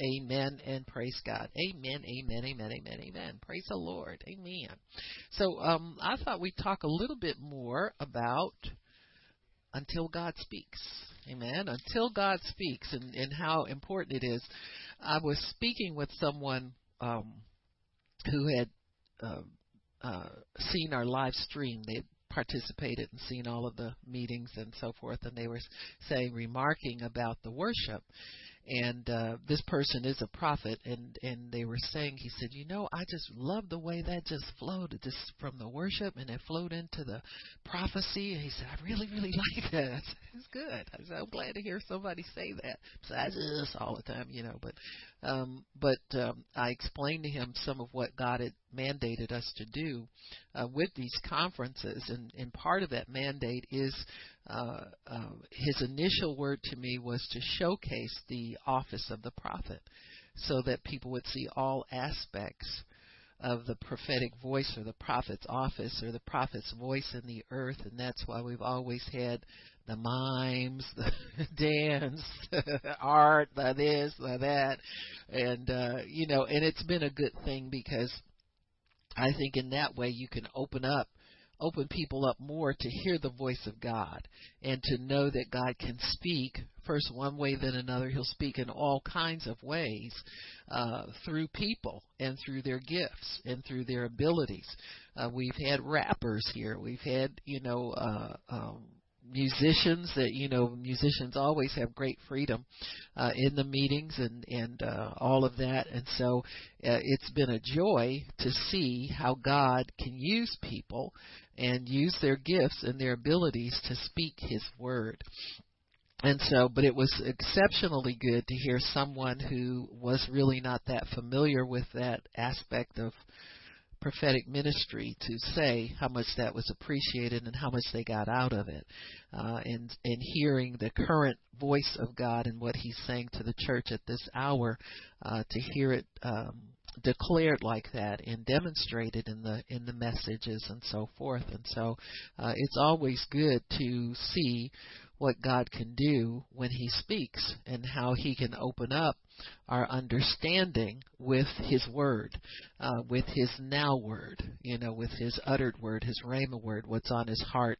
Amen and praise God. Amen, amen, amen, amen, amen. Praise the Lord. Amen. So um, I thought we'd talk a little bit more about until God speaks. Amen. Until God speaks and, and how important it is. I was speaking with someone um, who had uh, uh, seen our live stream. They participated and seen all of the meetings and so forth, and they were saying, remarking about the worship and uh, this person is a prophet and and they were saying he said you know i just love the way that just flowed just from the worship and it flowed into the prophecy. And he said i really really like that. It's good. I said i'm glad to hear somebody say that. Besides this all the time you know but um but um i explained to him some of what god had mandated us to do uh, with these conferences. And and part of that mandate is uh, uh, his initial word to me was to showcase the office of the prophet so that people would see all aspects of the prophetic voice or the prophet's office or the prophet's voice in the earth. And that's why we've always had the mimes, the dance, the art, the this, the that, and uh, you know, and it's been a good thing because I think in that way you can open up open people up more to hear the voice of God and to know that God can speak first one way then another. He'll speak in all kinds of ways uh, through people and through their gifts and through their abilities. Uh, we've had rappers here. We've had you know. Uh, um, musicians that you know musicians always have great freedom uh, in the meetings and and uh, all of that. And so uh, it's been a joy to see how God can use people and use their gifts and their abilities to speak his word. And so but it was exceptionally good to hear someone who was really not that familiar with that aspect of prophetic ministry to say how much that was appreciated and how much they got out of it, uh, and and hearing the current voice of God and what He's saying to the church at this hour, uh, to hear it um, declared like that and demonstrated in the in the messages and so forth, and so uh, it's always good to see what God can do when He speaks and how He can open up our understanding with His Word, uh, with His now Word, you know, with His uttered Word, His Rhema Word, what's on His heart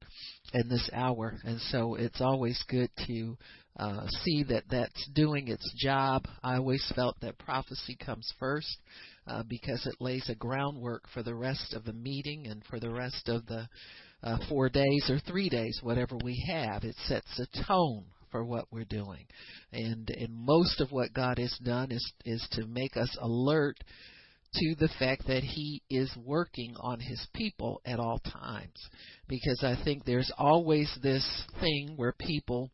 in this hour. And so it's always good to uh, see that that's doing its job. I always felt that prophecy comes first. Uh, because it lays a groundwork for the rest of the meeting and for the rest of the uh, four days or three days, whatever we have. It sets a tone for what we're doing, and and most of what God has done is is to make us alert to the fact that He is working on His people at all times, because I think there's always this thing where people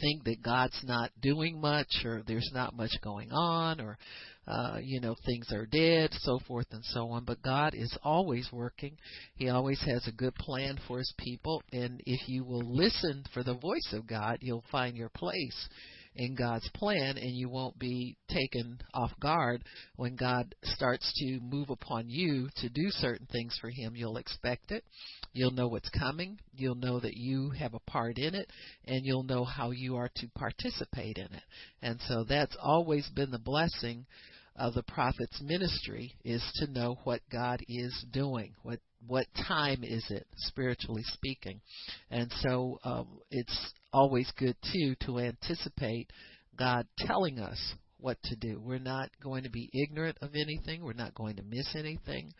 think that God's not doing much or there's not much going on or uh, you know, things are dead, so forth and so on. But God is always working. He always has a good plan for His people. And if you will listen for the voice of God, you'll find your place in God's plan and you won't be taken off guard when God starts to move upon you to do certain things for Him. You'll expect it. You'll know what's coming. You'll know that you have a part in it and you'll know how you are to participate in it. And so that's always been the blessing of the prophet's ministry is to know what God is doing, what what time is it, spiritually speaking, and so um, it's always good too to anticipate God telling us what to do. We're not going to be ignorant of anything. We're not going to miss anything.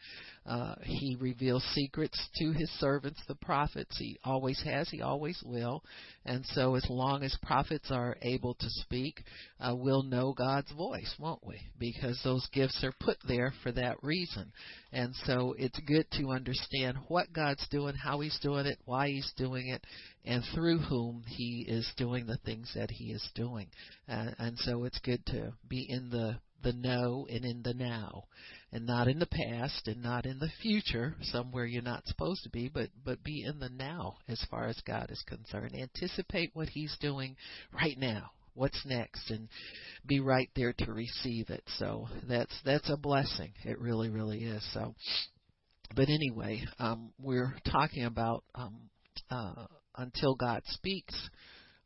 Uh, he reveals secrets to his servants, the prophets. He always has. He always will. And so, as long as prophets are able to speak, uh, we'll know God's voice, won't we? Because those gifts are put there for that reason. And so, it's good to understand what God's doing, how He's doing it, why He's doing it, and through whom He is doing the things that He is doing. Uh, and so, it's good to be in the the know and in the now and not in the past and not in the future somewhere you're not supposed to be but but be in the now as far as God is concerned. Anticipate what he's doing right now what's next and be right there to receive it. So that's that's a blessing. It really really is. So but anyway um we're talking about um uh until God speaks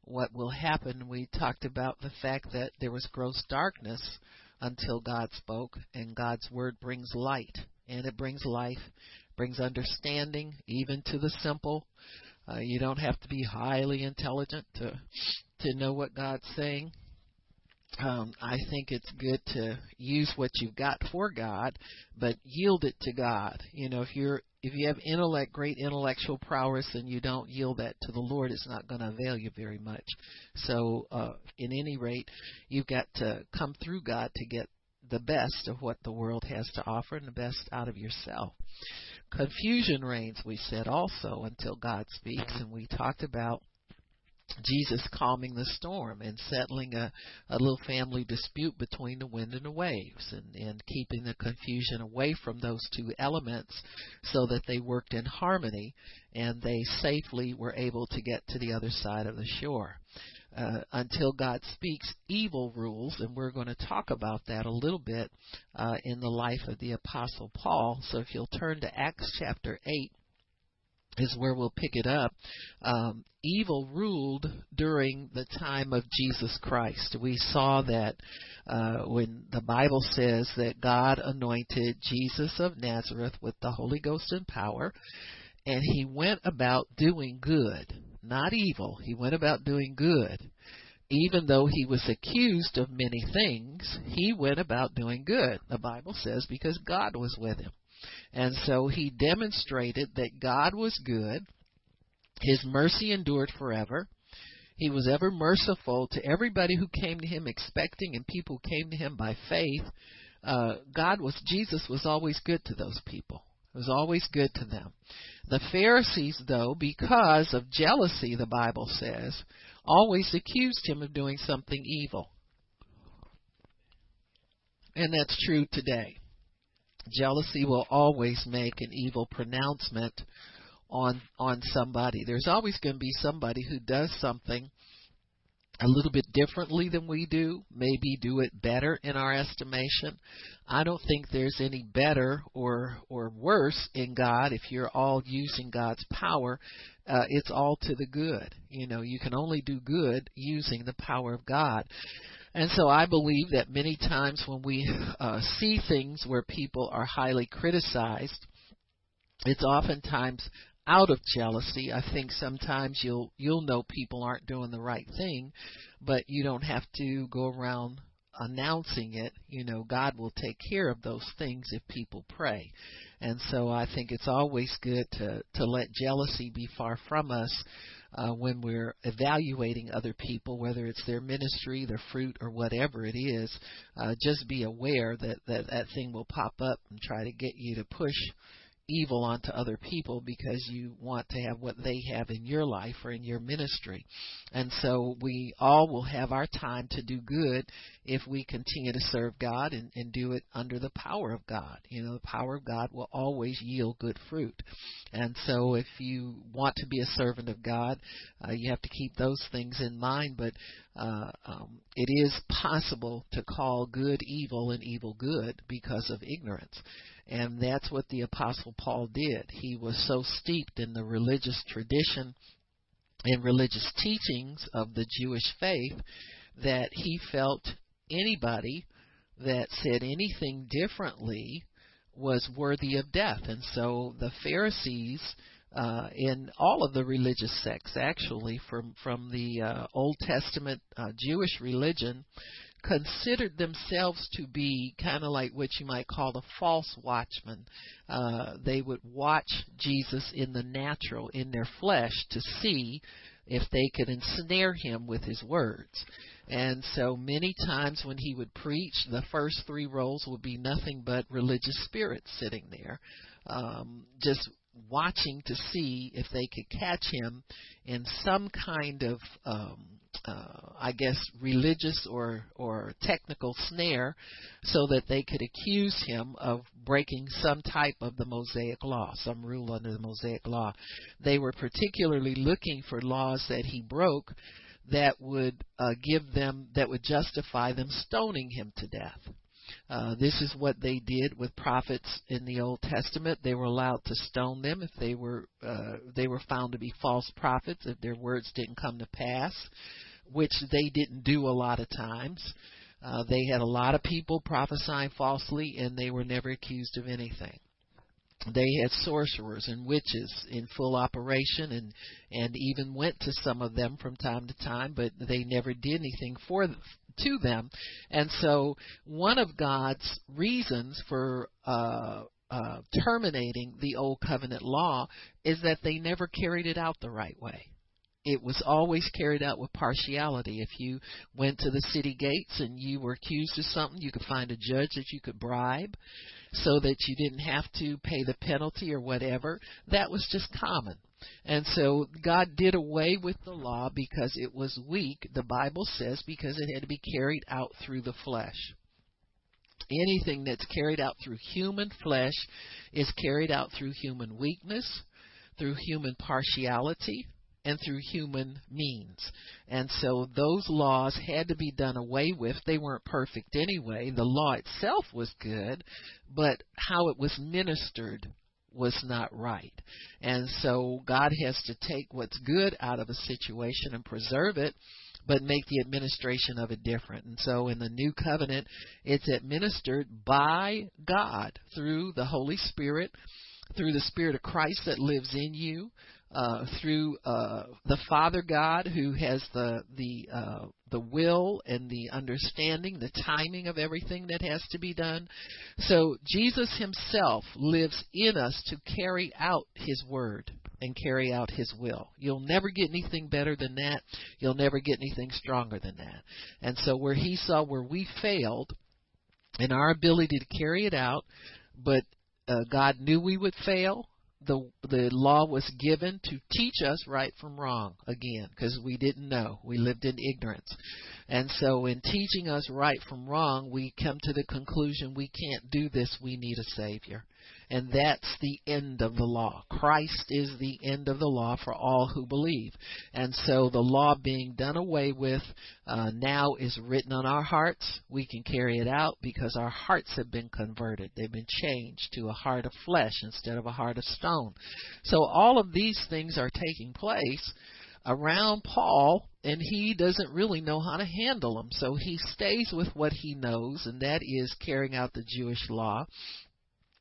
what will happen. We talked about the fact that there was gross darkness until God spoke, and God's word brings light, and it brings life, brings understanding, even to the simple. Uh, you don't have to be highly intelligent to to know what God's saying. Um, I think it's good to use what you've got for God, but yield it to God. You know, if you're if you have intellect, great intellectual prowess, and you don't yield that to the Lord, it's not going to avail you very much. So, uh, in any rate, you've got to come through God to get the best of what the world has to offer and the best out of yourself. Confusion reigns, we said also, until God speaks, and we talked about Jesus calming the storm and settling a, a little family dispute between the wind and the waves and, and keeping the confusion away from those two elements so that they worked in harmony and they safely were able to get to the other side of the shore. Uh, until God speaks, evil rules, and we're going to talk about that a little bit uh, in the life of the Apostle Paul. So if you'll turn to Acts chapter 8, is where we'll pick it up. Um, evil ruled during the time of Jesus Christ. We saw that uh, when the Bible says that God anointed Jesus of Nazareth with the Holy Ghost and power, and he went about doing good, not evil. He went about doing good. Even though he was accused of many things, he went about doing good, the Bible says, because God was with him. And so he demonstrated that God was good, his mercy endured forever. He was ever merciful to everybody who came to him expecting and people came to him by faith. Uh, God was, Jesus was always good to those people. It was always good to them. The Pharisees, though, because of jealousy, the Bible says, always accused him of doing something evil. And that's true today. Jealousy will always make an evil pronouncement on on somebody. There's always going to be somebody who does something a little bit differently than we do, maybe do it better in our estimation. I don't think there's any better or or worse in God if you're all using God's power. Uh, it's all to the good. You know, you can only do good using the power of God. And so I believe that many times when we uh, see things where people are highly criticized, it's oftentimes out of jealousy. I think sometimes you'll you'll know people aren't doing the right thing, but you don't have to go around announcing it. You know, God will take care of those things if people pray. And so I think it's always good to to let jealousy be far from us uh, when we're evaluating other people, whether it's their ministry, their fruit, or whatever it is, uh, just be aware that, that that thing will pop up and try to get you to push evil onto other people because you want to have what they have in your life or in your ministry. And so we all will have our time to do good if we continue to serve God and, and do it under the power of God. You know, the power of God will always yield good fruit. And so if you want to be a servant of God, uh, you have to keep those things in mind. But uh, um, it is possible to call good evil and evil good because of ignorance. And that's what the Apostle Paul did. He was so steeped in the religious tradition and religious teachings of the Jewish faith that he felt anybody that said anything differently was worthy of death. And so the Pharisees uh, in all of the religious sects, actually, from from the uh, Old Testament uh, Jewish religion considered themselves to be kind of like what you might call the false watchman. Uh, they would watch Jesus in the natural, in their flesh, to see if they could ensnare him with his words. And so many times when he would preach, the first three rows would be nothing but religious spirits sitting there, um, just watching to see if they could catch him in some kind of um, uh, I guess religious or or technical snare, so that they could accuse him of breaking some type of the Mosaic law, some rule under the Mosaic law. They were particularly looking for laws that he broke that would uh, give them that would justify them stoning him to death. Uh, this is what they did with prophets in the Old Testament. They were allowed to stone them if they were uh, they were found to be false prophets if their words didn't come to pass, which they didn't do a lot of times. Uh, they had a lot of people prophesying falsely, and they were never accused of anything. They had sorcerers and witches in full operation and and even went to some of them from time to time but they never did anything for to them. And so one of God's reasons for uh uh terminating the old covenant law is that they never carried it out the right way it was always carried out with partiality. If you went to the city gates and you were accused of something, you could find a judge that you could bribe so that you didn't have to pay the penalty or whatever. That was just common. And so God did away with the law because it was weak, the Bible says, because it had to be carried out through the flesh. Anything that's carried out through human flesh is carried out through human weakness, through human partiality, and through human means. And so those laws had to be done away with. They weren't perfect anyway. The law itself was good, but how it was ministered was not right. And so God has to take what's good out of a situation and preserve it but make the administration of it different. And so in the new covenant, it's administered by God through the Holy Spirit, through the Spirit of Christ that lives in you, uh, through uh, the Father God who has the the uh, the will and the understanding, the timing of everything that has to be done. So Jesus Himself lives in us to carry out His word and carry out His will. You'll never get anything better than that. You'll never get anything stronger than that. And so where He saw where we failed in our ability to carry it out, but uh, God knew we would fail the the law was given to teach us right from wrong again because we didn't know. We lived in ignorance. And so in teaching us right from wrong we come to the conclusion we can't do this. We need a savior and that's the end of the law. Christ is the end of the law for all who believe. And so the law being done away with uh, now is written on our hearts. We can carry it out because our hearts have been converted. They've been changed to a heart of flesh instead of a heart of stone. So all of these things are taking place around Paul, and he doesn't really know how to handle them. So he stays with what he knows, and that is carrying out the Jewish law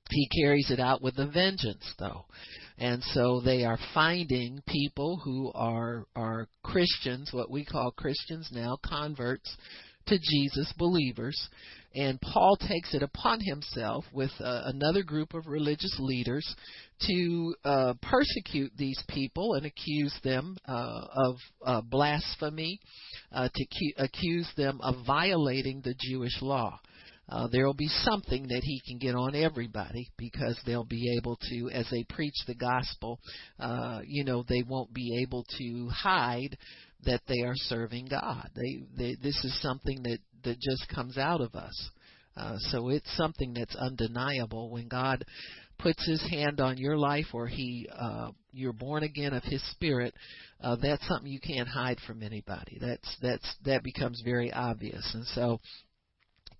he carries it out with a vengeance though. And so they are finding people who are are christians what we call christians now converts to jesus believers. And paul takes it upon himself with uh, another group of religious leaders to uh, persecute these people and accuse them uh, of uh, blasphemy uh, to cu- accuse them of violating the jewish law uh, there will be something that he can get on everybody because they'll be able to, as they preach the gospel, uh, you know, they won't be able to hide that they are serving God. They, they this is something that that just comes out of us. Uh, so it's something that's undeniable when God puts His hand on your life, or He uh, you're born again of His Spirit. Uh, that's something you can't hide from anybody. That's that's that becomes very obvious, and so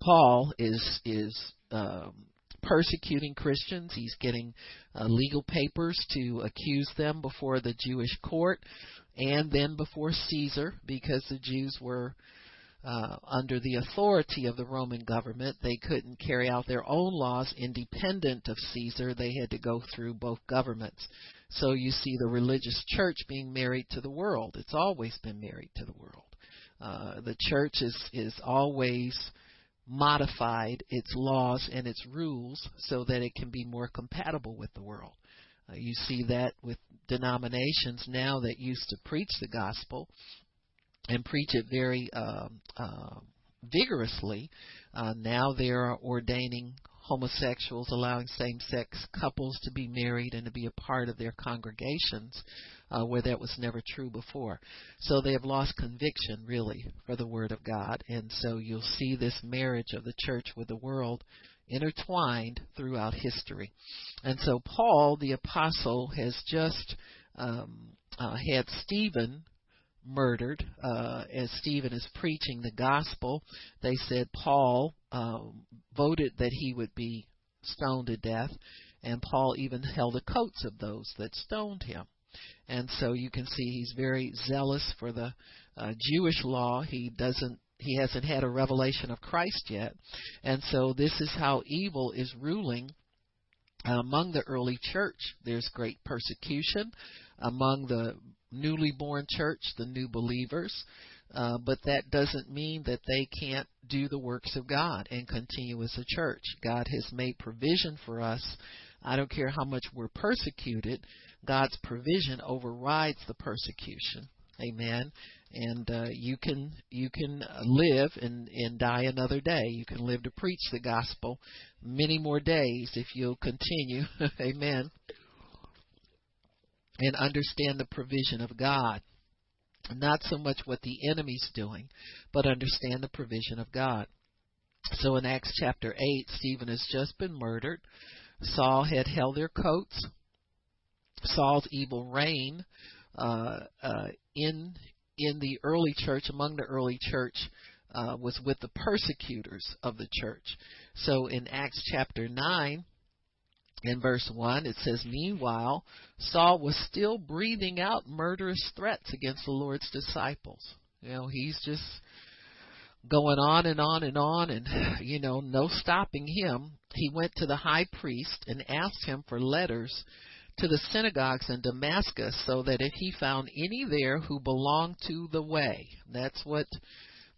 Paul is is um, persecuting Christians. He's getting uh, legal papers to accuse them before the Jewish court and then before Caesar because the Jews were uh, under the authority of the Roman government. They couldn't carry out their own laws independent of Caesar. They had to go through both governments. So you see the religious church being married to the world. It's always been married to the world. Uh, the church is is always modified its laws and its rules so that it can be more compatible with the world. Uh, you see that with denominations now that used to preach the gospel and preach it very um, uh, vigorously. Uh, now they are ordaining homosexuals, allowing same sex couples to be married and to be a part of their congregations uh, where that was never true before. So they have lost conviction, really, for the Word of God. And so you'll see this marriage of the church with the world intertwined throughout history. And so Paul, the apostle, has just um, uh, had Stephen murdered uh, as Stephen is preaching the gospel. They said Paul uh, voted that he would be stoned to death, and Paul even held the coats of those that stoned him. And so you can see he's very zealous for the uh, Jewish law. He doesn't he hasn't had a revelation of Christ yet. And so this is how evil is ruling among the early church. There's great persecution among the newly born church, the new believers. Uh, but that doesn't mean that they can't do the works of God and continue as a church. God has made provision for us. I don't care how much we're persecuted, God's provision overrides the persecution. Amen. And uh, you can you can live and and die another day. You can live to preach the gospel many more days if you'll continue. Amen. And understand the provision of God. Not so much what the enemy's doing, but understand the provision of God. So in Acts chapter 8, Stephen has just been murdered. Saul had held their coats. Saul's evil reign uh, uh, in in the early church, among the early church, uh, was with the persecutors of the church. So in Acts chapter 9, in verse 1, it says, Meanwhile, Saul was still breathing out murderous threats against the Lord's disciples. You know, he's just going on and on and on, and, you know, no stopping him. He went to the high priest and asked him for letters to the synagogues in Damascus so that if he found any there who belonged to the way, that's what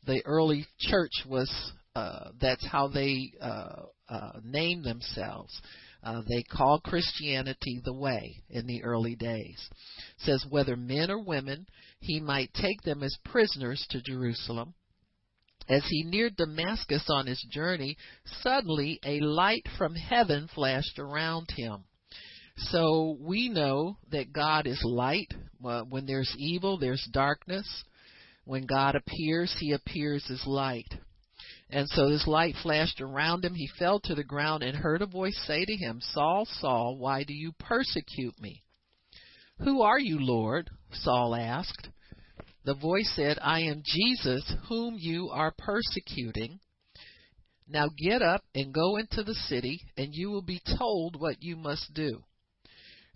the early church was, uh, that's how they uh, uh, named themselves. Uh, they called Christianity the way in the early days. It says whether men or women, he might take them as prisoners to Jerusalem. As he neared Damascus on his journey, suddenly a light from heaven flashed around him. So we know that God is light. When there's evil, there's darkness. When God appears, he appears as light. And so this light flashed around him. He fell to the ground and heard a voice say to him, Saul, Saul, why do you persecute me? Who are you, Lord? Saul asked. The voice said, I am Jesus, whom you are persecuting. Now get up and go into the city, and you will be told what you must do.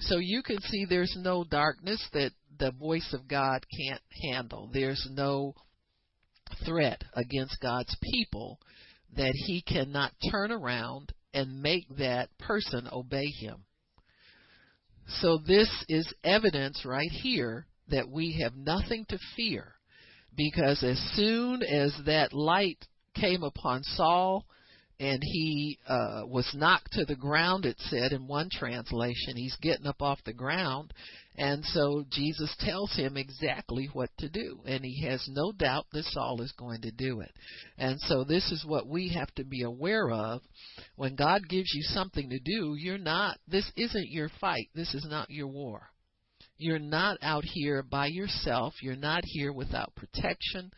So you can see there's no darkness that the voice of God can't handle. There's no threat against God's people that he cannot turn around and make that person obey him. So this is evidence right here that we have nothing to fear because as soon as that light came upon Saul and he uh, was knocked to the ground, it said in one translation. He's getting up off the ground. And so Jesus tells him exactly what to do. And he has no doubt that Saul is going to do it. And so this is what we have to be aware of. When God gives you something to do, you're not, this isn't your fight. This is not your war. You're not out here by yourself. You're not here without protection.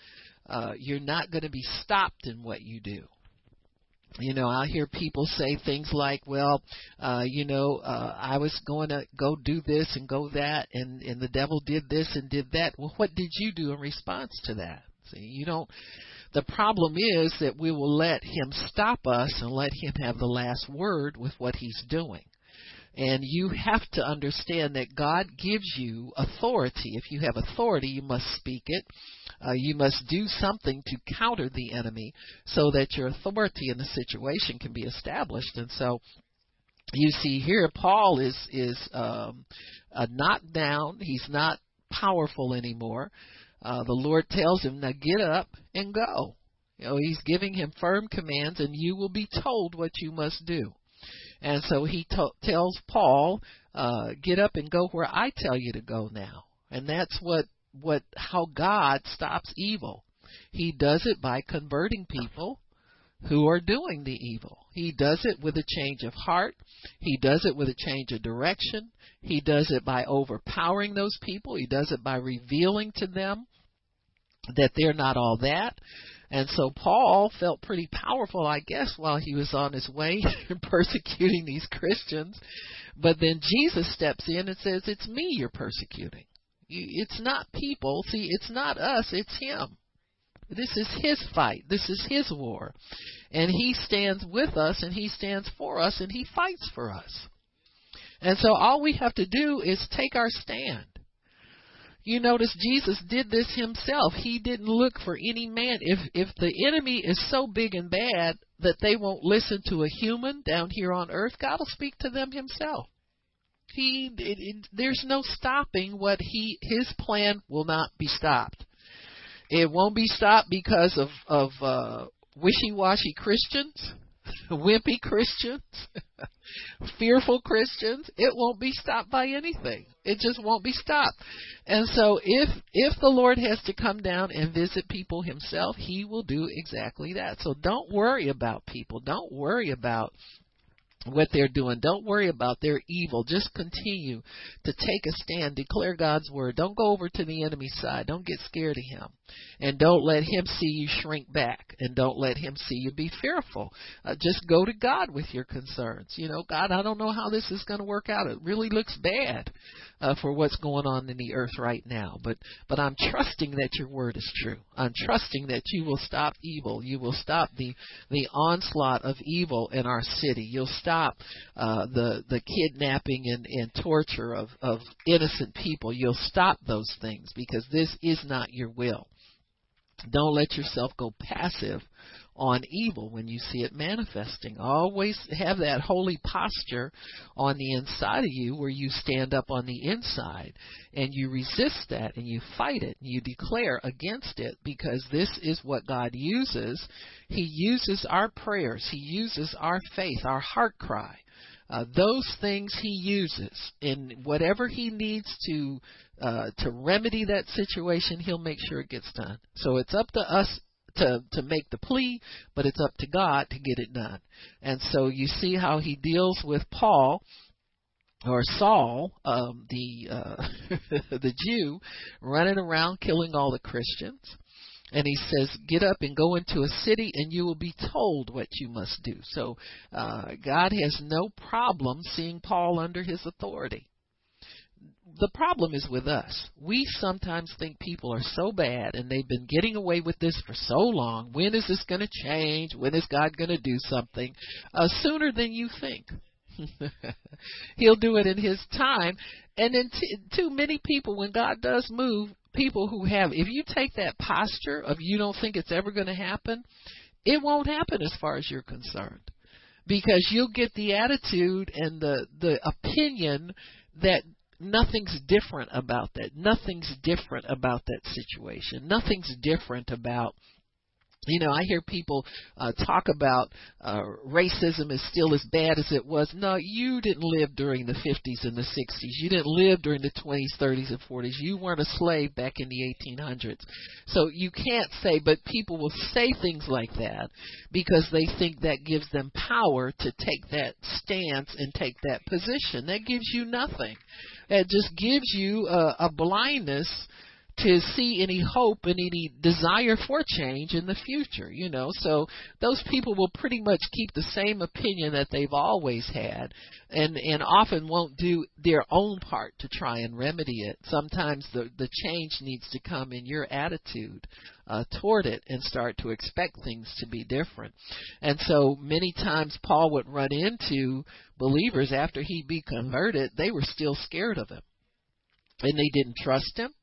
Uh, you're not going to be stopped in what you do you know i hear people say things like well uh you know uh i was going to go do this and go that and and the devil did this and did that well what did you do in response to that see you don't the problem is that we will let him stop us and let him have the last word with what he's doing and you have to understand that God gives you authority. If you have authority, you must speak it. Uh, you must do something to counter the enemy so that your authority in the situation can be established. And so you see here, Paul is is um, uh, knocked down. He's not powerful anymore. Uh, the Lord tells him, "Now get up and go." You know, he's giving him firm commands, and you will be told what you must do. And so he tells Paul, uh, "Get up and go where I tell you to go now." And that's what what how God stops evil. He does it by converting people who are doing the evil. He does it with a change of heart. He does it with a change of direction. He does it by overpowering those people. He does it by revealing to them that they're not all that. And so Paul felt pretty powerful, I guess, while he was on his way persecuting these Christians. But then Jesus steps in and says, It's me you're persecuting. It's not people. See, it's not us, it's him. This is His fight. This is His war. And He stands with us and He stands for us and He fights for us. And so all we have to do is take our stand. You notice Jesus did this himself. He didn't look for any man. If if the enemy is so big and bad that they won't listen to a human down here on earth, God will speak to them himself. He it, it, there's no stopping what he his plan will not be stopped. It won't be stopped because of of uh wishy-washy Christians, wimpy Christians, fearful Christians. It won't be stopped by anything. It just won't be stopped. And so if if the Lord has to come down and visit people himself, he will do exactly that. So don't worry about people. Don't worry about what they're doing. Don't worry about their evil. Just continue to take a stand, declare God's word. Don't go over to the enemy's side. Don't get scared of him. And don't let him see you shrink back. And don't let him see you be fearful. Uh, just go to God with your concerns. You know, God, I don't know how this is going to work out. It really looks bad uh, for what's going on in the earth right now. But but I'm trusting that your word is true. I'm trusting that you will stop evil. You will stop the the onslaught of evil in our city. You'll stop uh, the the kidnapping and, and torture of of innocent people. You'll stop those things because this is not your will. Don't let yourself go passive on evil when you see it manifesting. Always have that holy posture on the inside of you where you stand up on the inside and you resist that and you fight it and you declare against it because this is what God uses. He uses our prayers, He uses our faith, our heart cry. Uh, those things he uses, and whatever he needs to uh, to remedy that situation, he'll make sure it gets done. So it's up to us to to make the plea, but it's up to God to get it done. And so you see how he deals with Paul or Saul, um, the uh, the Jew, running around killing all the Christians. And he says, Get up and go into a city, and you will be told what you must do. So uh, God has no problem seeing Paul under his authority the problem is with us. We sometimes think people are so bad and they've been getting away with this for so long. When is this going to change? When is God going to do something? Uh, sooner than you think. He'll do it in His time. And then, t- too many people, when God does move, people who have, if you take that posture of you don't think it's ever going to happen, it won't happen as far as you're concerned because you'll get the attitude and the the opinion that nothing's different about that. Nothing's different about that situation. Nothing's different about you know, I hear people uh, talk about uh, racism is still as bad as it was. No, you didn't live during the 50s and the 60s. You didn't live during the 20s, 30s, and 40s. You weren't a slave back in the 1800s. So you can't say, but people will say things like that because they think that gives them power to take that stance and take that position. That gives you nothing. It just gives you a, a blindness to see any hope and any desire for change in the future, you know. So those people will pretty much keep the same opinion that they've always had and and often won't do their own part to try and remedy it. Sometimes the the change needs to come in your attitude uh, toward it and start to expect things to be different. And so many times Paul would run into believers after he'd be converted, they were still scared of him. And they didn't trust him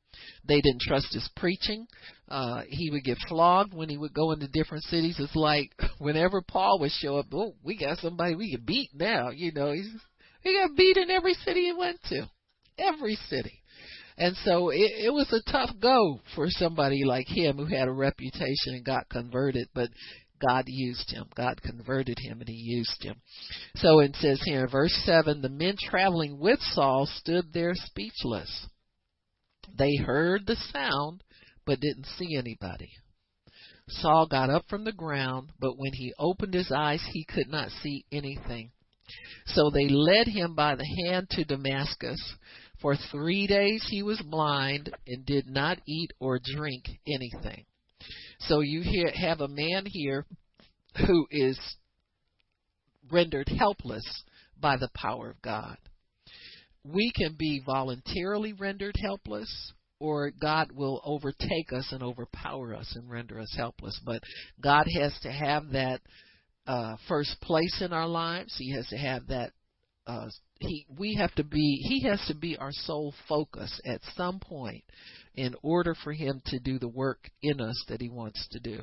they didn't trust his preaching. Uh, he would get flogged when he would go into different cities. It's like whenever Paul would show up, oh, we got somebody we can beat now. You know, he's, he got beat in every city he went to, every city. And so it, it was a tough go for somebody like him who had a reputation and got converted, but God used him. God converted him and he used him. So it says here in verse 7 the men traveling with Saul stood there speechless. They heard the sound, but didn't see anybody. Saul got up from the ground, but when he opened his eyes, he could not see anything. So they led him by the hand to Damascus. For three days he was blind and did not eat or drink anything. So you have a man here who is rendered helpless by the power of God we can be voluntarily rendered helpless or God will overtake us and overpower us and render us helpless. But God has to have that uh, first place in our lives. He has to have that. Uh, he we have to be. He has to be our sole focus at some point in order for him to do the work in us that he wants to do.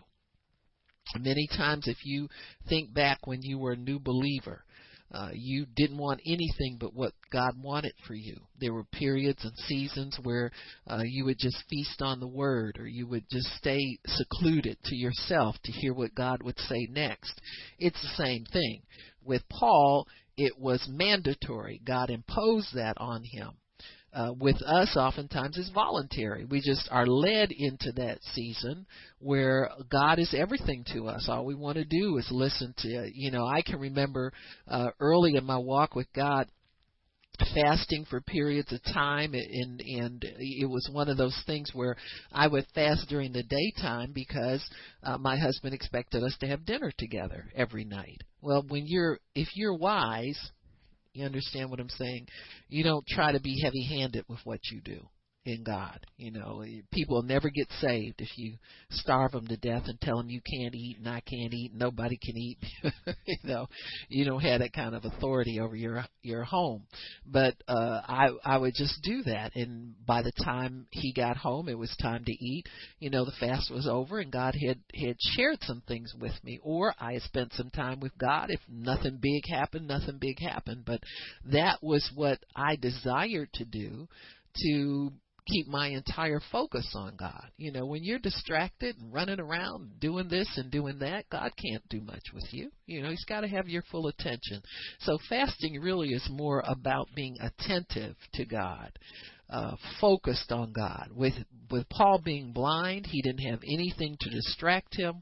Many times, if you think back when you were a new believer, uh, you didn't want anything but what God wanted for you. There were periods and seasons where uh, you would just feast on the Word, or you would just stay secluded to yourself to hear what God would say next. It's the same thing. With Paul, it was mandatory. God imposed that on him uh, with us oftentimes is voluntary. We just are led into that season where God is everything to us. All we want to do is listen to, you know, I can remember uh, early in my walk with God fasting for periods of time and and it was one of those things where I would fast during the daytime because uh, my husband expected us to have dinner together every night. Well, when you're if you're wise, you understand what I'm saying? You don't try to be heavy handed with what you do in God. You know, people will never get saved if you starve them to death and tell them you can't eat and I can't eat, and nobody can eat. you know, you don't have that kind of authority over your your home. But uh I I would just do that and by the time he got home it was time to eat. You know, the fast was over and God had had shared some things with me or I had spent some time with God if nothing big happened, nothing big happened, but that was what I desired to do to keep my entire focus on God. You know, when you're distracted and running around doing this and doing that, God can't do much with you. You know, He's got to have your full attention. So fasting really is more about being attentive to God. Uh, focused on God. With with Paul being blind, he didn't have anything to distract him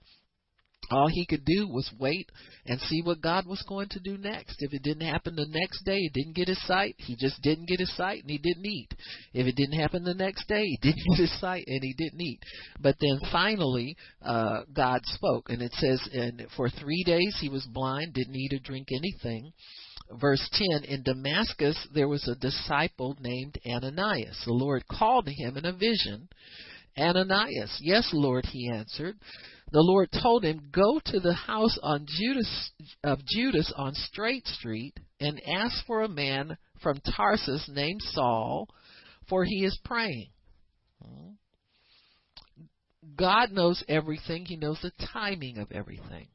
all he could do was wait and see what God was going to do next. If it didn't happen the next day, he didn't get his sight. He just didn't get his sight and he didn't eat. If it didn't happen the next day, he didn't get his sight and he didn't eat. But then finally, uh, God spoke and it says, and for three days he was blind, didn't eat or drink anything verse 10 in Damascus there was a disciple named Ananias. The Lord called to him in a vision, Ananias. Yes, Lord, he answered the Lord told him, Go to the house on Judas, of Judas on Straight Street and ask for a man from Tarsus named Saul, for he is praying. God knows everything, He knows the timing of everything.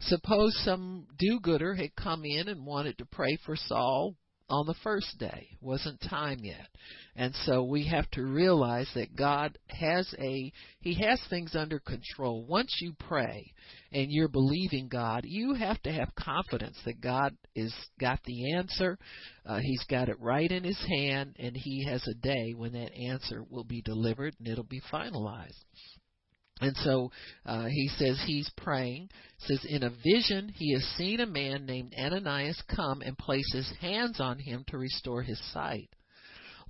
Suppose some do gooder had come in and wanted to pray for Saul on the first day. Wasn't time yet. And so we have to realize that God has a he has things under control. Once you pray and you're believing God, you have to have confidence that God is got the answer. Uh, he's got it right in his hand and he has a day when that answer will be delivered and it'll be finalized. And so uh, he says he's praying. Says in a vision he has seen a man named Ananias come and place his hands on him to restore his sight.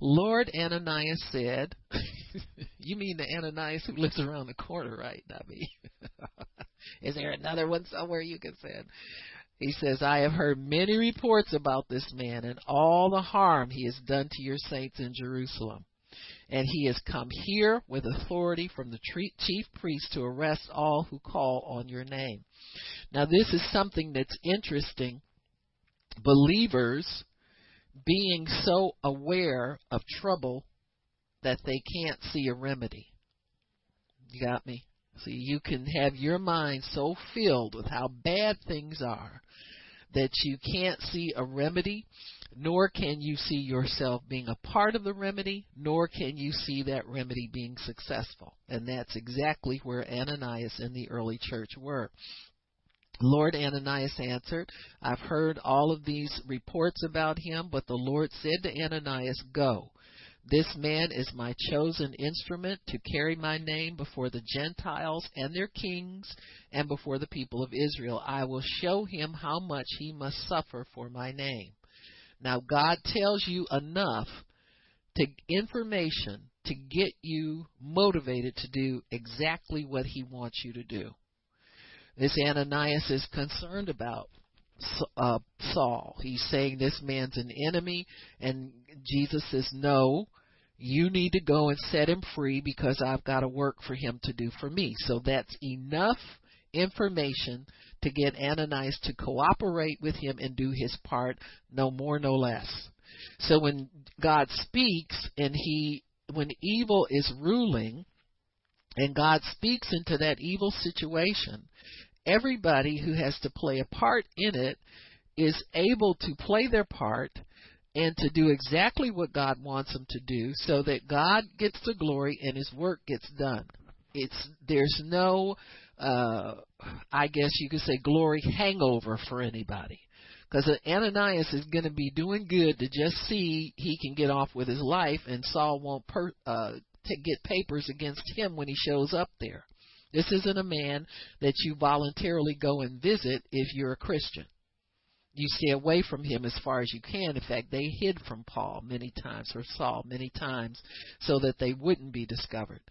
Lord Ananias said, "You mean the Ananias who lives around the corner, right, Not. Is there another one somewhere you can send?" He says, I have heard many reports about this man and all the harm he has done to your saints in Jerusalem and he has come here with authority from the chief priest to arrest all who call on your name. Now, this is something that's interesting. Believers being so aware of trouble that they can't see a remedy. You got me? See, you can have your mind so filled with how bad things are that you can't see a remedy nor can you see yourself being a part of the remedy, nor can you see that remedy being successful. And that's exactly where Ananias and the early church were. Lord Ananias answered, I've heard all of these reports about him, but the Lord said to Ananias, Go. This man is my chosen instrument to carry my name before the Gentiles and their kings and before the people of Israel. I will show him how much he must suffer for my name. Now, God tells you enough to information to get you motivated to do exactly what He wants you to do. This Ananias is concerned about uh, Saul. He's saying this man's an enemy, and Jesus says, No, You need to go and set him free because I've got a work for him to do for me. So that's enough information to get Ananias to cooperate with him and do his part, no more, no less. So when God speaks and he, when evil is ruling, and God speaks into that evil situation, everybody who has to play a part in it is able to play their part and to do exactly what God wants them to do so that God gets the glory and his work gets done. It's there's no uh I guess you could say glory hangover for anybody. Because Ananias is going to be doing good to just see he can get off with his life, and Saul won't per, uh, get papers against him when he shows up there. This isn't a man that you voluntarily go and visit if you're a Christian. You stay away from him as far as you can. In fact, they hid from Paul many times, or Saul many times, so that they wouldn't be discovered.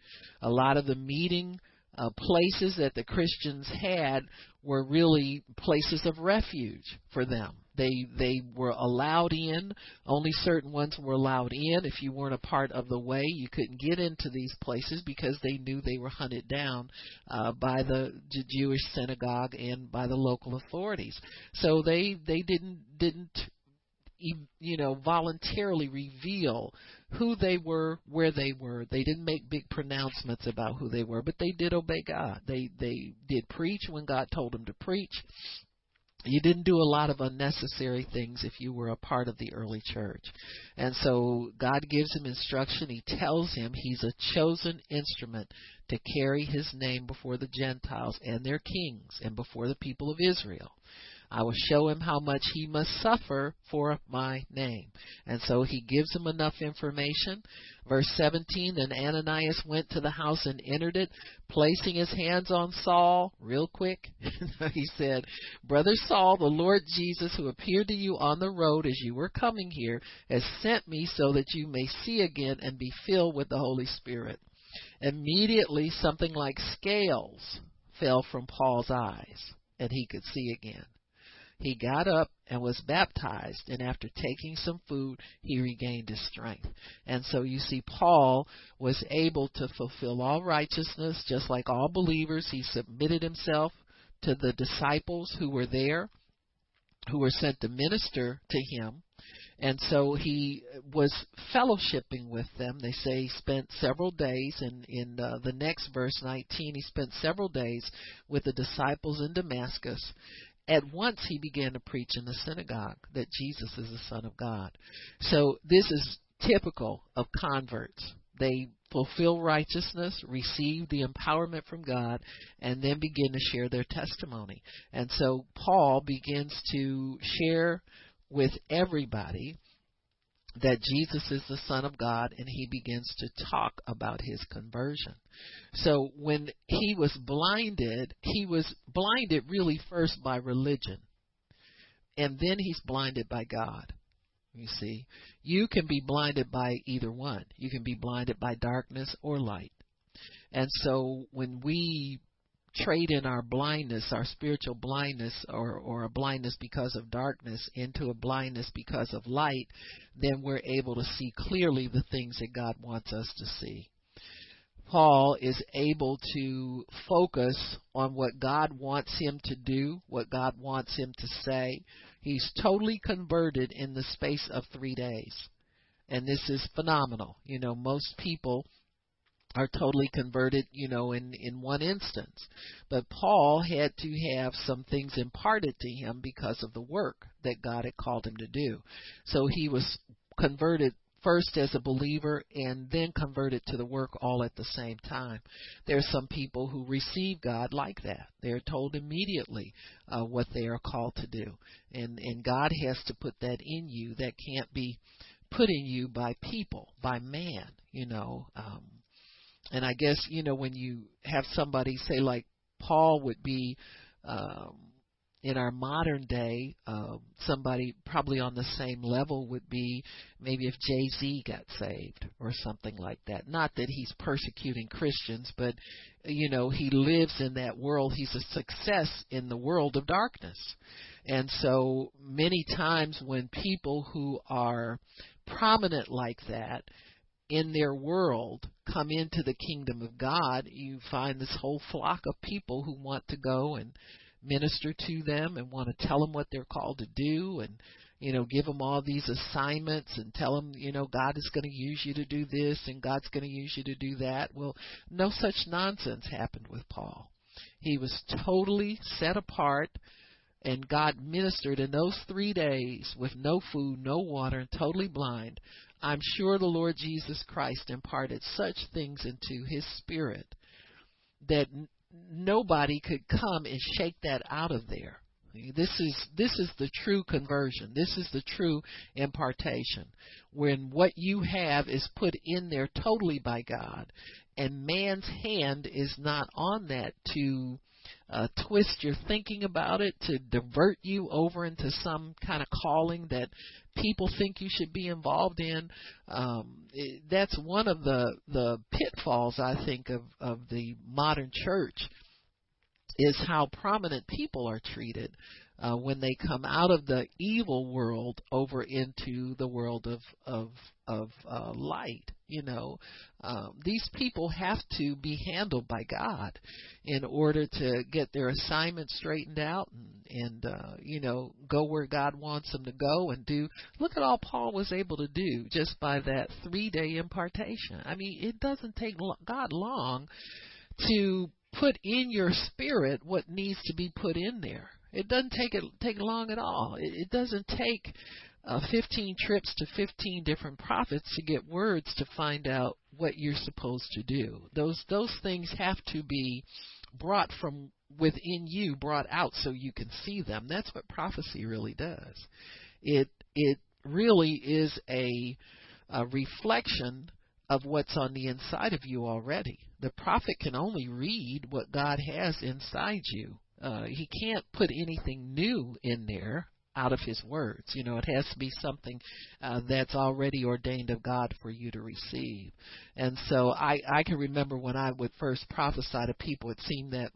A lot of the meeting uh, places that the Christians had were really places of refuge for them. They they were allowed in. Only certain ones were allowed in. If you weren't a part of the way, you couldn't get into these places because they knew they were hunted down uh, by the Jewish synagogue and by the local authorities. So they they didn't didn't you know voluntarily reveal who they were, where they were. They didn't make big pronouncements about who they were, but they did obey God. They they did preach when God told them to preach. You didn't do a lot of unnecessary things if you were a part of the early church. And so God gives him instruction. He tells him he's a chosen instrument to carry his name before the Gentiles and their kings and before the people of Israel. I will show him how much he must suffer for my name. And so he gives him enough information. Verse 17 Then Ananias went to the house and entered it, placing his hands on Saul, real quick. he said, Brother Saul, the Lord Jesus, who appeared to you on the road as you were coming here, has sent me so that you may see again and be filled with the Holy Spirit. Immediately, something like scales fell from Paul's eyes, and he could see again. He got up and was baptized, and after taking some food, he regained his strength. And so you see, Paul was able to fulfill all righteousness, just like all believers. He submitted himself to the disciples who were there, who were sent to minister to him. And so he was fellowshipping with them. They say he spent several days, and in uh, the next verse 19, he spent several days with the disciples in Damascus at once he began to preach in the synagogue that Jesus is the Son of God. So this is typical of converts. They fulfill righteousness, receive the empowerment from God, and then begin to share their testimony. And so Paul begins to share with everybody that Jesus is the Son of God, and he begins to talk about his conversion. So when he was blinded, he was blinded really first by religion, and then he's blinded by God. You see, you can be blinded by either one. You can be blinded by darkness or light. And so when we trade in our blindness, our spiritual blindness, or, or a blindness because of darkness, into a blindness because of light, then we're able to see clearly the things that God wants us to see. Paul is able to focus on what God wants him to do, what God wants him to say. He's totally converted in the space of three days. And this is phenomenal. You know, most people are totally converted, you know, in, in one instance. But Paul had to have some things imparted to him because of the work that God had called him to do. So he was converted first as a believer and then converted to the work all at the same time. There are some people who receive God like that. They're told immediately uh, what they are called to do. And, and God has to put that in you that can't be put in you by people, by man, you know. Um, and I guess you know when you have somebody say like Paul would be um, in our modern day, um, somebody probably on the same level would be maybe if Jay Z got saved or something like that. Not that he's persecuting Christians, but you know he lives in that world. He's a success in the world of darkness, and so many times when people who are prominent like that in their world come into the kingdom of God, you find this whole flock of people who want to go and minister to them and want to tell them what they're called to do and you know give them all these assignments and tell them you know God is going to use you to do this and God's going to use you to do that. Well, no such nonsense happened with Paul. He was totally set apart and God ministered in those 3 days with no food, no water and totally blind. I'm sure the Lord Jesus Christ imparted such things into his spirit that nobody could come and shake that out of there. This is this is the true conversion. This is the true impartation. When what you have is put in there totally by God and man's hand is not on that to uh, twist your thinking about it, to divert you over into some kind of calling that people think you should be involved in. Um, it, that's one of the the pitfalls I think of of the modern church is how prominent people are treated uh, when they come out of the evil world over into the world of of of uh, light. You know, um, these people have to be handled by God in order to get their assignment straightened out and, and uh, you know go where God wants them to go and do. Look at all Paul was able to do just by that three day impartation. I mean, it doesn't take God long to put in your spirit what needs to be put in there. It doesn't take it take long at all. It, it doesn't take uh, 15 trips to 15 different prophets to get words to find out what you're supposed to do. Those those things have to be brought from within you, brought out so you can see them. That's what prophecy really does. It it really is a, a reflection of what's on the inside of you already. The prophet can only read what God has inside you. Uh, he can't put anything new in there out of his words. You know, it has to be something uh, that's already ordained of God for you to receive. And so I, I can remember when I would first prophesy to people, it seemed that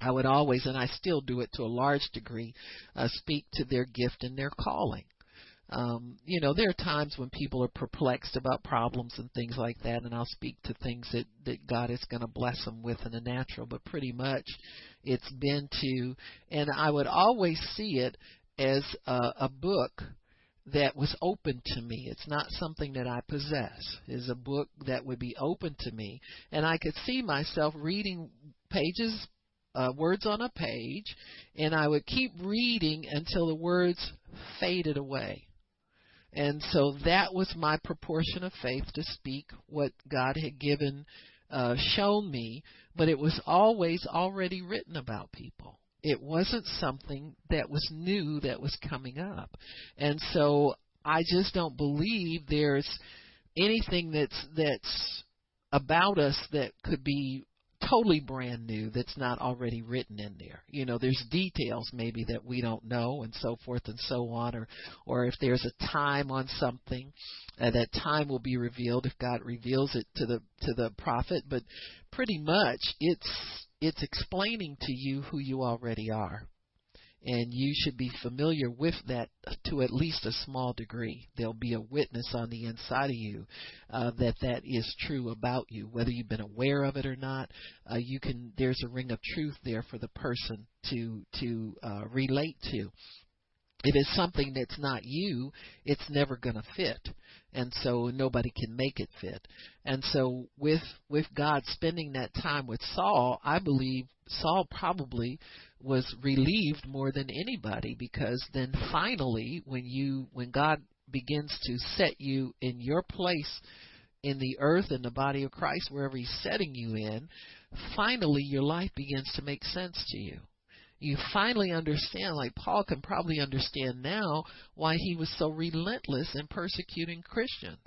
I would always, and I still do it to a large degree, uh, speak to their gift and their calling. Um, you know, there are times when people are perplexed about problems and things like that, and I'll speak to things that that God is going to bless them with in the natural. But pretty much, it's been to, and I would always see it as a, a book that was open to me. It's not something that I possess. It's a book that would be open to me, and I could see myself reading pages, uh, words on a page, and I would keep reading until the words faded away. And so that was my proportion of faith to speak what God had given, uh, shown me, but it was always already written about people. It wasn't something that was new that was coming up. And so I just don't believe there's anything that's that's about us that could be totally brand new that's not already written in there. You know, there's details maybe that we don't know and so forth and so on or or if there's a time on something uh, that time will be revealed if God reveals it to the to the prophet, but pretty much it's it's explaining to you who you already are. And you should be familiar with that to at least a small degree. There'll be a witness on the inside of you uh, that that is true about you, whether you've been aware of it or not. Uh, you can. There's a ring of truth there for the person to to uh, relate to if it's something that's not you, it's never going to fit. And so nobody can make it fit. And so with with God spending that time with Saul, I believe Saul probably was relieved more than anybody because then finally when you when God begins to set you in your place in the earth in the body of Christ wherever he's setting you in, finally your life begins to make sense to you you finally understand, like Paul can probably understand now, why he was so relentless in persecuting Christians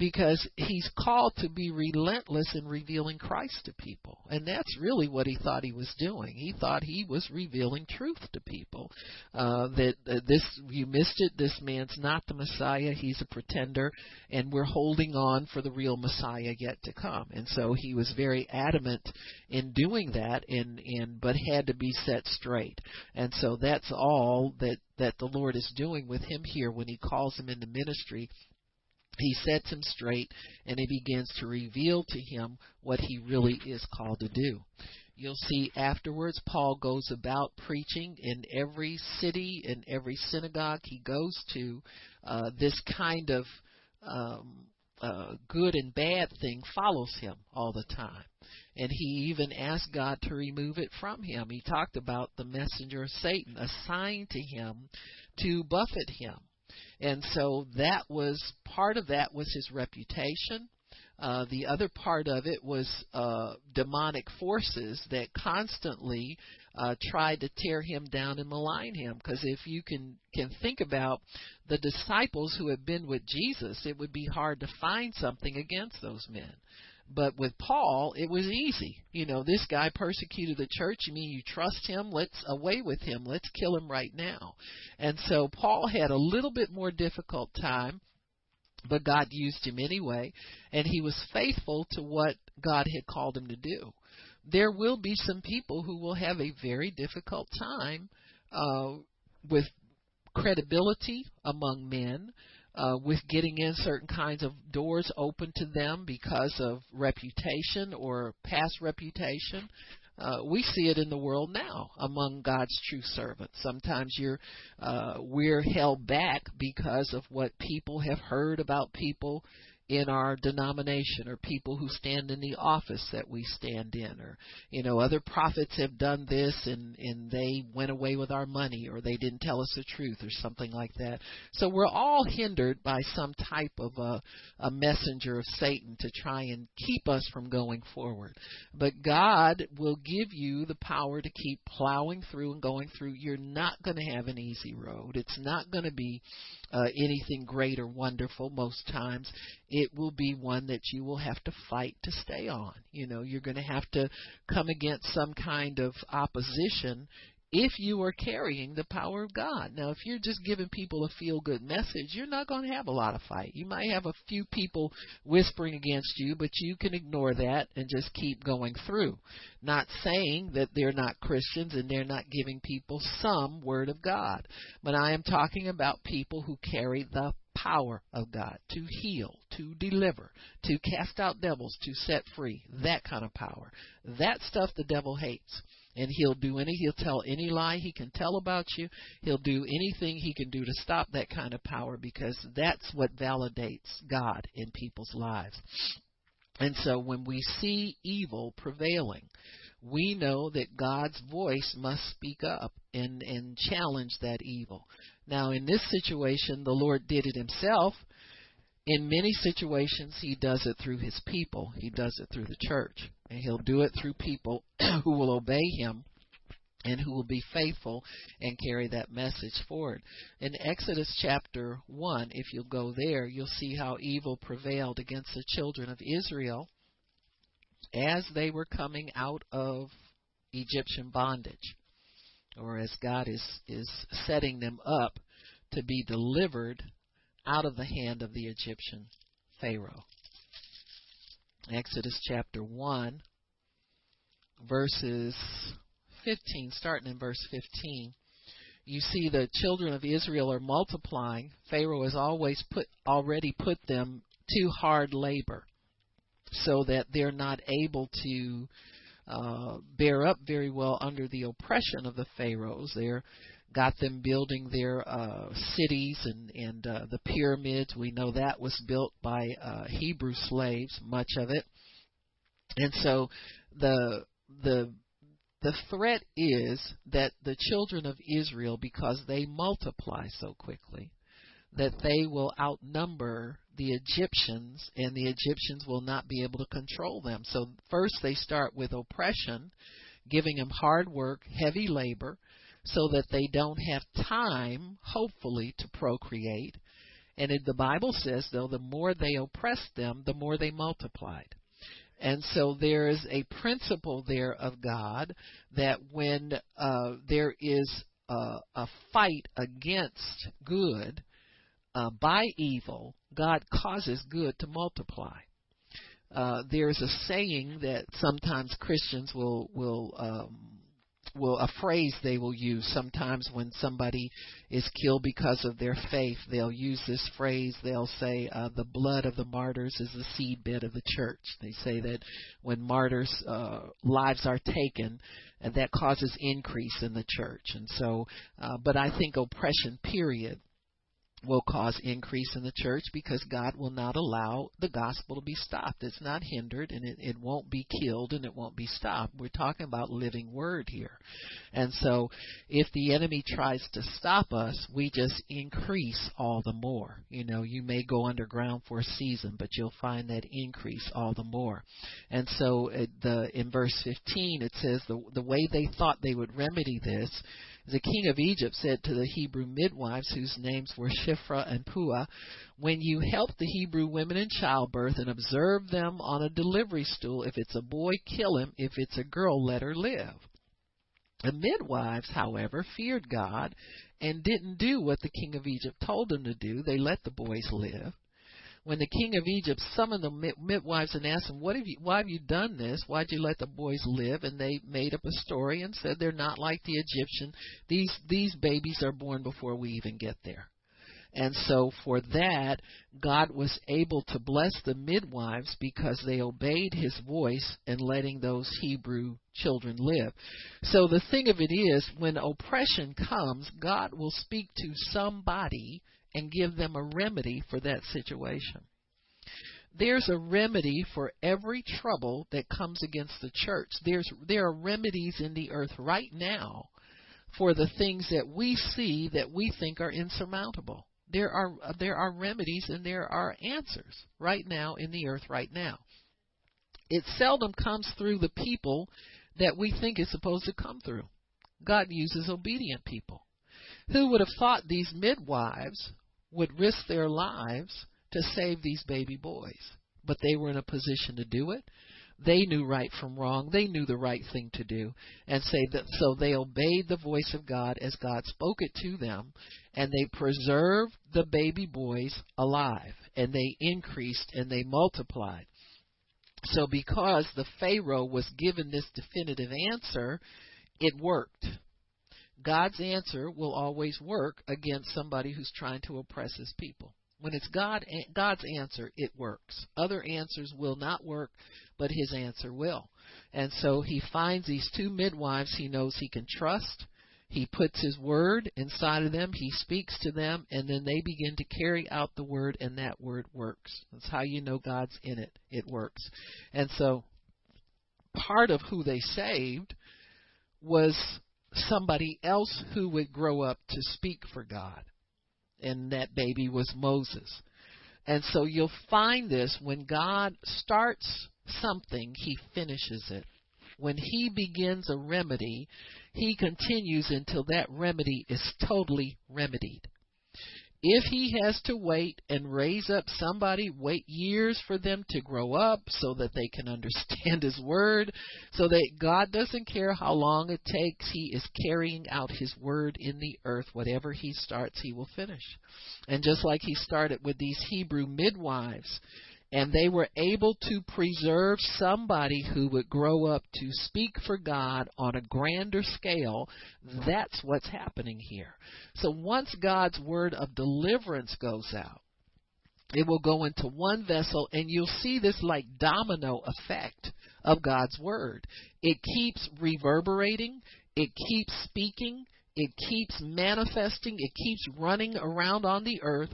because he's called to be relentless in revealing Christ to people. And that's really what he thought he was doing. He thought he was revealing truth to people. Uh, that uh, this, you missed it, this man's not the Messiah, he's a pretender, and we're holding on for the real Messiah yet to come. And so he was very adamant in doing that, and, and but had to be set straight. And so that's all that that the Lord is doing with him here when he calls him into ministry he sets him straight and he begins to reveal to him what he really is called to do. You'll see afterwards, Paul goes about preaching in every city, in every synagogue he goes to. Uh, this kind of um, uh, good and bad thing follows him all the time. And he even asked God to remove it from him. He talked about the messenger of Satan assigned to him to buffet him. And so that was part of that was his reputation. Uh, the other part of it was uh, demonic forces that constantly uh, tried to tear him down and malign him. Because if you can can think about the disciples who had been with Jesus, it would be hard to find something against those men. But with Paul, it was easy. You know, this guy persecuted the church. You mean you trust him? Let's away with him. Let's kill him right now. And so Paul had a little bit more difficult time, but God used him anyway, and he was faithful to what God had called him to do. There will be some people who will have a very difficult time uh, with credibility among men uh, with getting in certain kinds of doors open to them because of reputation or past reputation. Uh, we see it in the world now among God's true servants. Sometimes you're uh, we're held back because of what people have heard about people in our denomination or people who stand in the office that we stand in or you know other prophets have done this and and they went away with our money or they didn't tell us the truth or something like that. So we're all hindered by some type of a a messenger of Satan to try and keep us from going forward. But God will give you the power to keep plowing through and going through. You're not going to have an easy road. It's not going to be uh, anything great or wonderful most times. It will be one that you will have to fight to stay on. You know, you're going to have to come against some kind of opposition if you are carrying the power of God. Now, if you're just giving people a feel good message, you're not going to have a lot of fight. You might have a few people whispering against you, but you can ignore that and just keep going through. Not saying that they're not Christians and they're not giving people some word of God, but I am talking about people who carry the power of God to heal, to deliver, to cast out devils, to set free. That kind of power. That stuff the devil hates and he'll do any he'll tell any lie he can tell about you he'll do anything he can do to stop that kind of power because that's what validates god in people's lives and so when we see evil prevailing we know that god's voice must speak up and and challenge that evil now in this situation the lord did it himself in many situations, he does it through his people. He does it through the church. And he'll do it through people who will obey him and who will be faithful and carry that message forward. In Exodus chapter 1, if you'll go there, you'll see how evil prevailed against the children of Israel as they were coming out of Egyptian bondage, or as God is, is setting them up to be delivered out of the hand of the Egyptian Pharaoh. Exodus chapter 1, verses 15, starting in verse 15, you see the children of Israel are multiplying. Pharaoh has always put already put them to hard labor so that they're not able to uh, bear up very well under the oppression of the pharaohs. They're got them building their uh, cities and and uh, the pyramids. We know that was built by uh, Hebrew slaves, much of it, and so the the the threat is that the children of Israel, because they multiply so quickly, that they will outnumber the Egyptians, and the Egyptians will not be able to control them. So first they start with oppression, giving them hard work, heavy labor so that they don't have time, hopefully, to procreate. And the Bible says, though, the more they oppressed them, the more they multiplied. And so there is a principle there of God that when uh, there is a, a fight against good uh, by evil, God causes good to multiply. Uh, there's a saying that sometimes Christians will will um, will a phrase they will use. Sometimes when somebody is killed because of their faith they'll use this phrase. They'll say uh, the blood of the martyrs is the seedbed of the church. They say that when martyrs uh, lives are taken and that causes increase in the church. And so uh, but i think oppression period will cause increase in the church because God will not allow the gospel to be stopped. It's not hindered and it, it won't be killed and it won't be stopped. We're talking about living word here. And so if the enemy tries to stop us, we just increase all the more. You know, you may go underground for a season, but you'll find that increase all the more. And so the in verse 15 it says the the way they thought they would remedy this the king of Egypt said to the Hebrew midwives, whose names were Shiphrah and Puah, When you help the Hebrew women in childbirth and observe them on a delivery stool, if it's a boy, kill him. If it's a girl, let her live. The midwives, however, feared God and didn't do what the king of Egypt told them to do. They let the boys live when the king of Egypt summoned the midwives and asked them, "What have you? Why have you done this? Why'd you let the boys live?" And they made up a story and said they're not like the Egyptian. These these babies are born before we even get there. And so for that, God was able to bless the midwives because they obeyed his voice in letting those Hebrew children live. So the thing of it is, when oppression comes, God will speak to somebody and give them a remedy for that situation. There's a remedy for every trouble that comes against the church. There's there are remedies in the earth right now for the things that we see that we think are insurmountable. There are there are remedies and there are answers right now in the earth right now. It seldom comes through the people that we think is supposed to come through. God uses obedient people. Who would have thought these midwives would risk their lives to save these baby boys. But they were in a position to do it. They knew right from wrong. They knew the right thing to do. And say that so they obeyed the voice of God as God spoke it to them and they preserved the baby boys alive and they increased and they multiplied. So because the Pharaoh was given this definitive answer, it worked. God's answer will always work against somebody who's trying to oppress his people. When it's God eh, God's answer, it works. Other answers will not work, but his answer will. And so he finds these two midwives he knows he can trust. He puts his word inside of them, he speaks to them, and then they begin to carry out the word, and that word works. That's how you know God's in it. It works. And so part of who they saved was somebody else who would grow up to speak for God. And that baby was Moses. And so you'll find this when God starts something, he finishes it. When he begins a remedy, he continues until that remedy is totally remedied. If he has to wait and raise up somebody, wait years for them to grow up so that they can understand his word, so that God doesn't care how long it takes, he is carrying out his word in the earth. Whatever he starts, he will finish. And just like he started with these Hebrew midwives, and they were able to preserve somebody who would grow up to speak for God on a grander scale. That's what's happening here. So once God's word of deliverance goes out, it will go into one vessel, and you'll see this like domino effect of God's word. It keeps reverberating, it keeps speaking, it keeps manifesting, it keeps running around on the earth,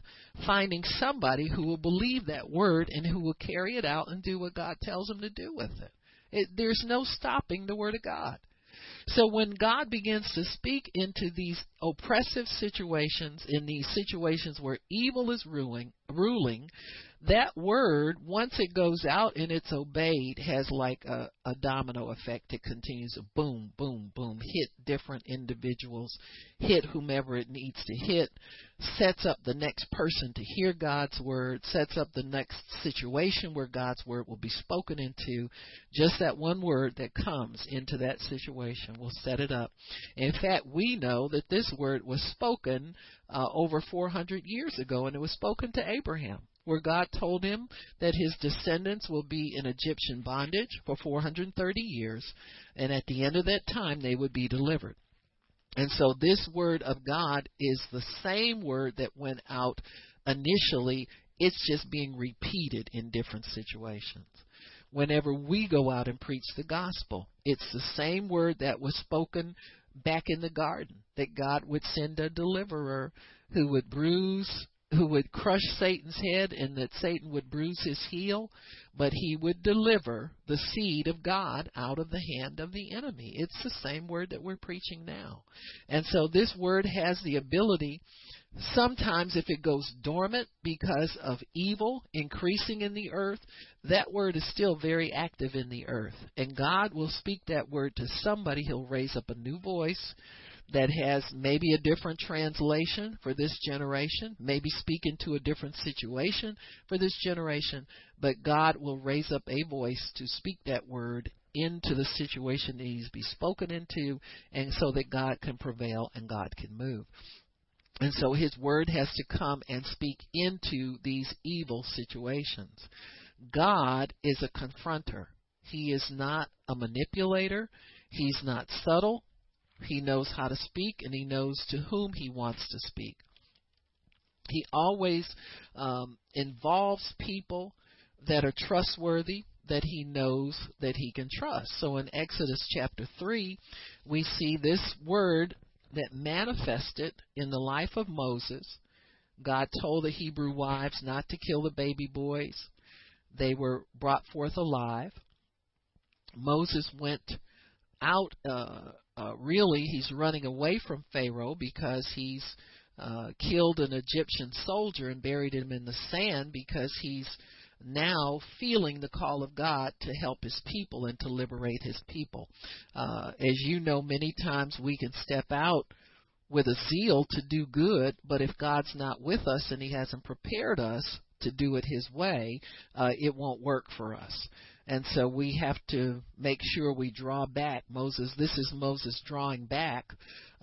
finding somebody who will believe that word and who will carry it out and do what God tells them to do with it. it there's no stopping the word of God. So when God begins to speak into these oppressive situations, in these situations where evil is ruling, ruling, that word, once it goes out and it's obeyed, has like a, a domino effect. It continues to boom, boom, boom, hit different individuals, hit whomever it needs to hit, sets up the next person to hear God's word, sets up the next situation where God's word will be spoken into. Just that one word that comes into that situation will set it up. In fact, we know that this word was spoken uh, over 400 years ago, and it was spoken to Abraham where God told him that his descendants will be in Egyptian bondage for 430 years, and at the end of that time they would be delivered. And so this word of God is the same word that went out initially. It's just being repeated in different situations. Whenever we go out and preach the gospel, it's the same word that was spoken back in the garden that God would send a deliverer who would bruise who would crush Satan's head and that Satan would bruise his heel, but he would deliver the seed of God out of the hand of the enemy. It's the same word that we're preaching now. And so this word has the ability Sometimes, if it goes dormant because of evil increasing in the earth, that word is still very active in the earth. And God will speak that word to somebody. He'll raise up a new voice that has maybe a different translation for this generation, maybe speaking to a different situation for this generation, but God will raise up a voice to speak that word into the situation that needs to be spoken into, and so that God can prevail and God can move. And so his word has to come and speak into these evil situations. God is a confronter. He is not a manipulator. He's not subtle. He knows how to speak and he knows to whom he wants to speak. He always um, involves people that are trustworthy, that he knows that he can trust. So in Exodus chapter 3, we see this word that manifested in the life of Moses. God told the Hebrew wives not to kill the baby boys. They were brought forth alive. Moses went out uh, uh, really he's running away from Pharaoh because he's uh, killed an Egyptian soldier and buried him in the sand because he's now feeling the call of God to help his people and to liberate his people. Uh, as you know, many times we can step out with a zeal to do good, but if God's not with us and he hasn't prepared us to do it his way, uh, it won't work for us. And so we have to make sure we draw back. Moses, this is Moses drawing back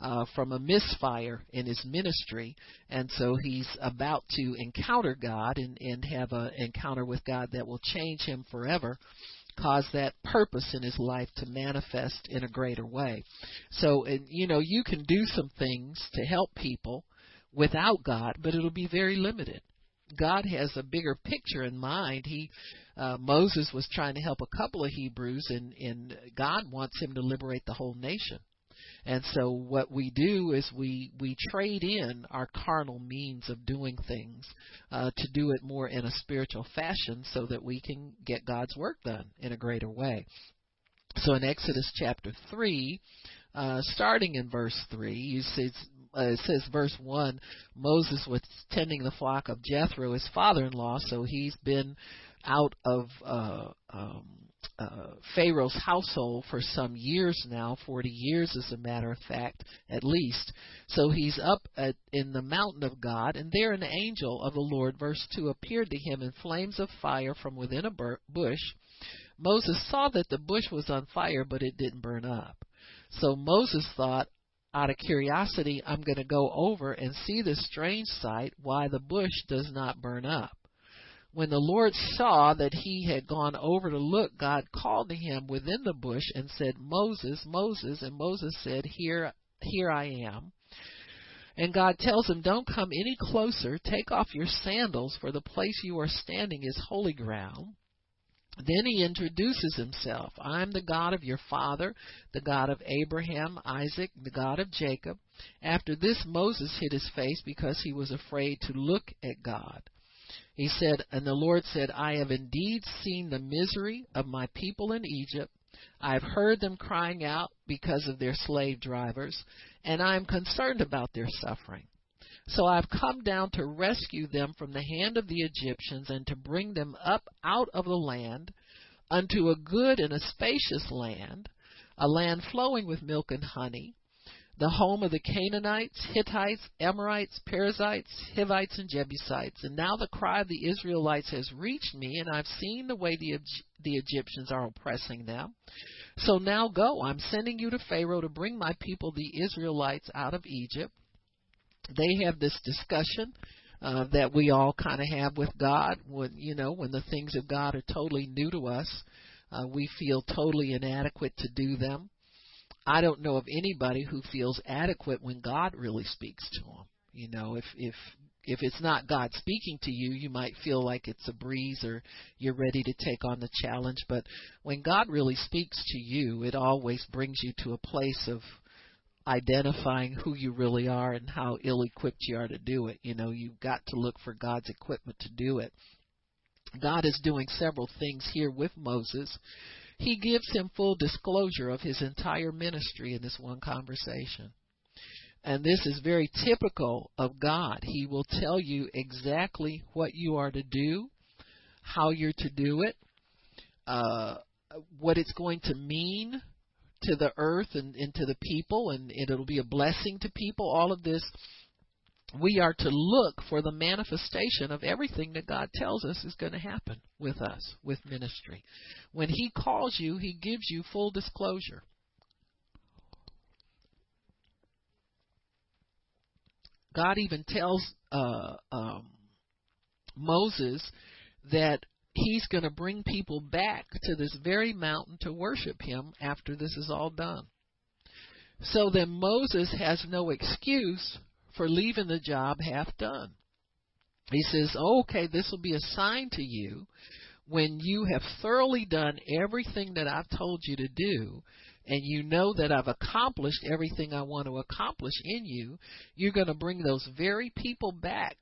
uh, from a misfire in his ministry, and so he's about to encounter God and, and have an encounter with God that will change him forever, cause that purpose in his life to manifest in a greater way. So, and, you know, you can do some things to help people without God, but it'll be very limited. God has a bigger picture in mind. He uh, Moses was trying to help a couple of Hebrews, and, and God wants him to liberate the whole nation. And so what we do is we we trade in our carnal means of doing things uh, to do it more in a spiritual fashion, so that we can get God's work done in a greater way. So in Exodus chapter three, uh, starting in verse three, you see uh, it says verse 1 Moses was tending the flock of Jethro, his father in law, so he's been out of uh, um, uh, Pharaoh's household for some years now, 40 years as a matter of fact, at least. So he's up at, in the mountain of God, and there an angel of the Lord, verse 2, appeared to him in flames of fire from within a bush. Moses saw that the bush was on fire, but it didn't burn up. So Moses thought, out of curiosity, I'm going to go over and see this strange sight, why the bush does not burn up. When the Lord saw that he had gone over to look, God called to him within the bush and said, Moses, Moses. And Moses said, Here, here I am. And God tells him, Don't come any closer. Take off your sandals, for the place you are standing is holy ground. Then he introduces himself. I'm the God of your father, the God of Abraham, Isaac, the God of Jacob. After this, Moses hid his face because he was afraid to look at God. He said, And the Lord said, I have indeed seen the misery of my people in Egypt. I have heard them crying out because of their slave drivers, and I am concerned about their suffering. So I have come down to rescue them from the hand of the Egyptians and to bring them up out of the land unto a good and a spacious land, a land flowing with milk and honey, the home of the Canaanites, Hittites, Amorites, Perizzites, Hivites, and Jebusites. And now the cry of the Israelites has reached me, and I've seen the way the, the Egyptians are oppressing them. So now go, I'm sending you to Pharaoh to bring my people, the Israelites, out of Egypt they have this discussion uh, that we all kind of have with God. When you know, when the things of God are totally new to us, uh, we feel totally inadequate to do them. I don't know of anybody who feels adequate when God really speaks to them. You know, if if if it's not God speaking to you, you might feel like it's a breeze or you're ready to take on the challenge. But when God really speaks to you, it always brings you to a place of identifying who you really are and how ill equipped you are to do it. You know, you've got to look for God's equipment to do it. God is doing several things here with Moses. He gives him full disclosure of his entire ministry in this one conversation. And this is very typical of God. He will tell you exactly what you are to do, how you're to do it, uh, what it's going to mean to the earth and, and to the people, and, it'll be a blessing to people. All of this, we are to look for the manifestation of everything that God tells us is going to happen with us, with ministry. When He calls you, He gives you full disclosure. God even tells uh, um, Moses that he's going to bring people back to this very mountain to worship him after this is all done. So then Moses has no excuse for leaving the job half done. He says, oh, okay, this will be a sign to you when you have thoroughly done everything that I've told you to do and you know that I've accomplished everything I want to accomplish in you, you're going to bring those very people back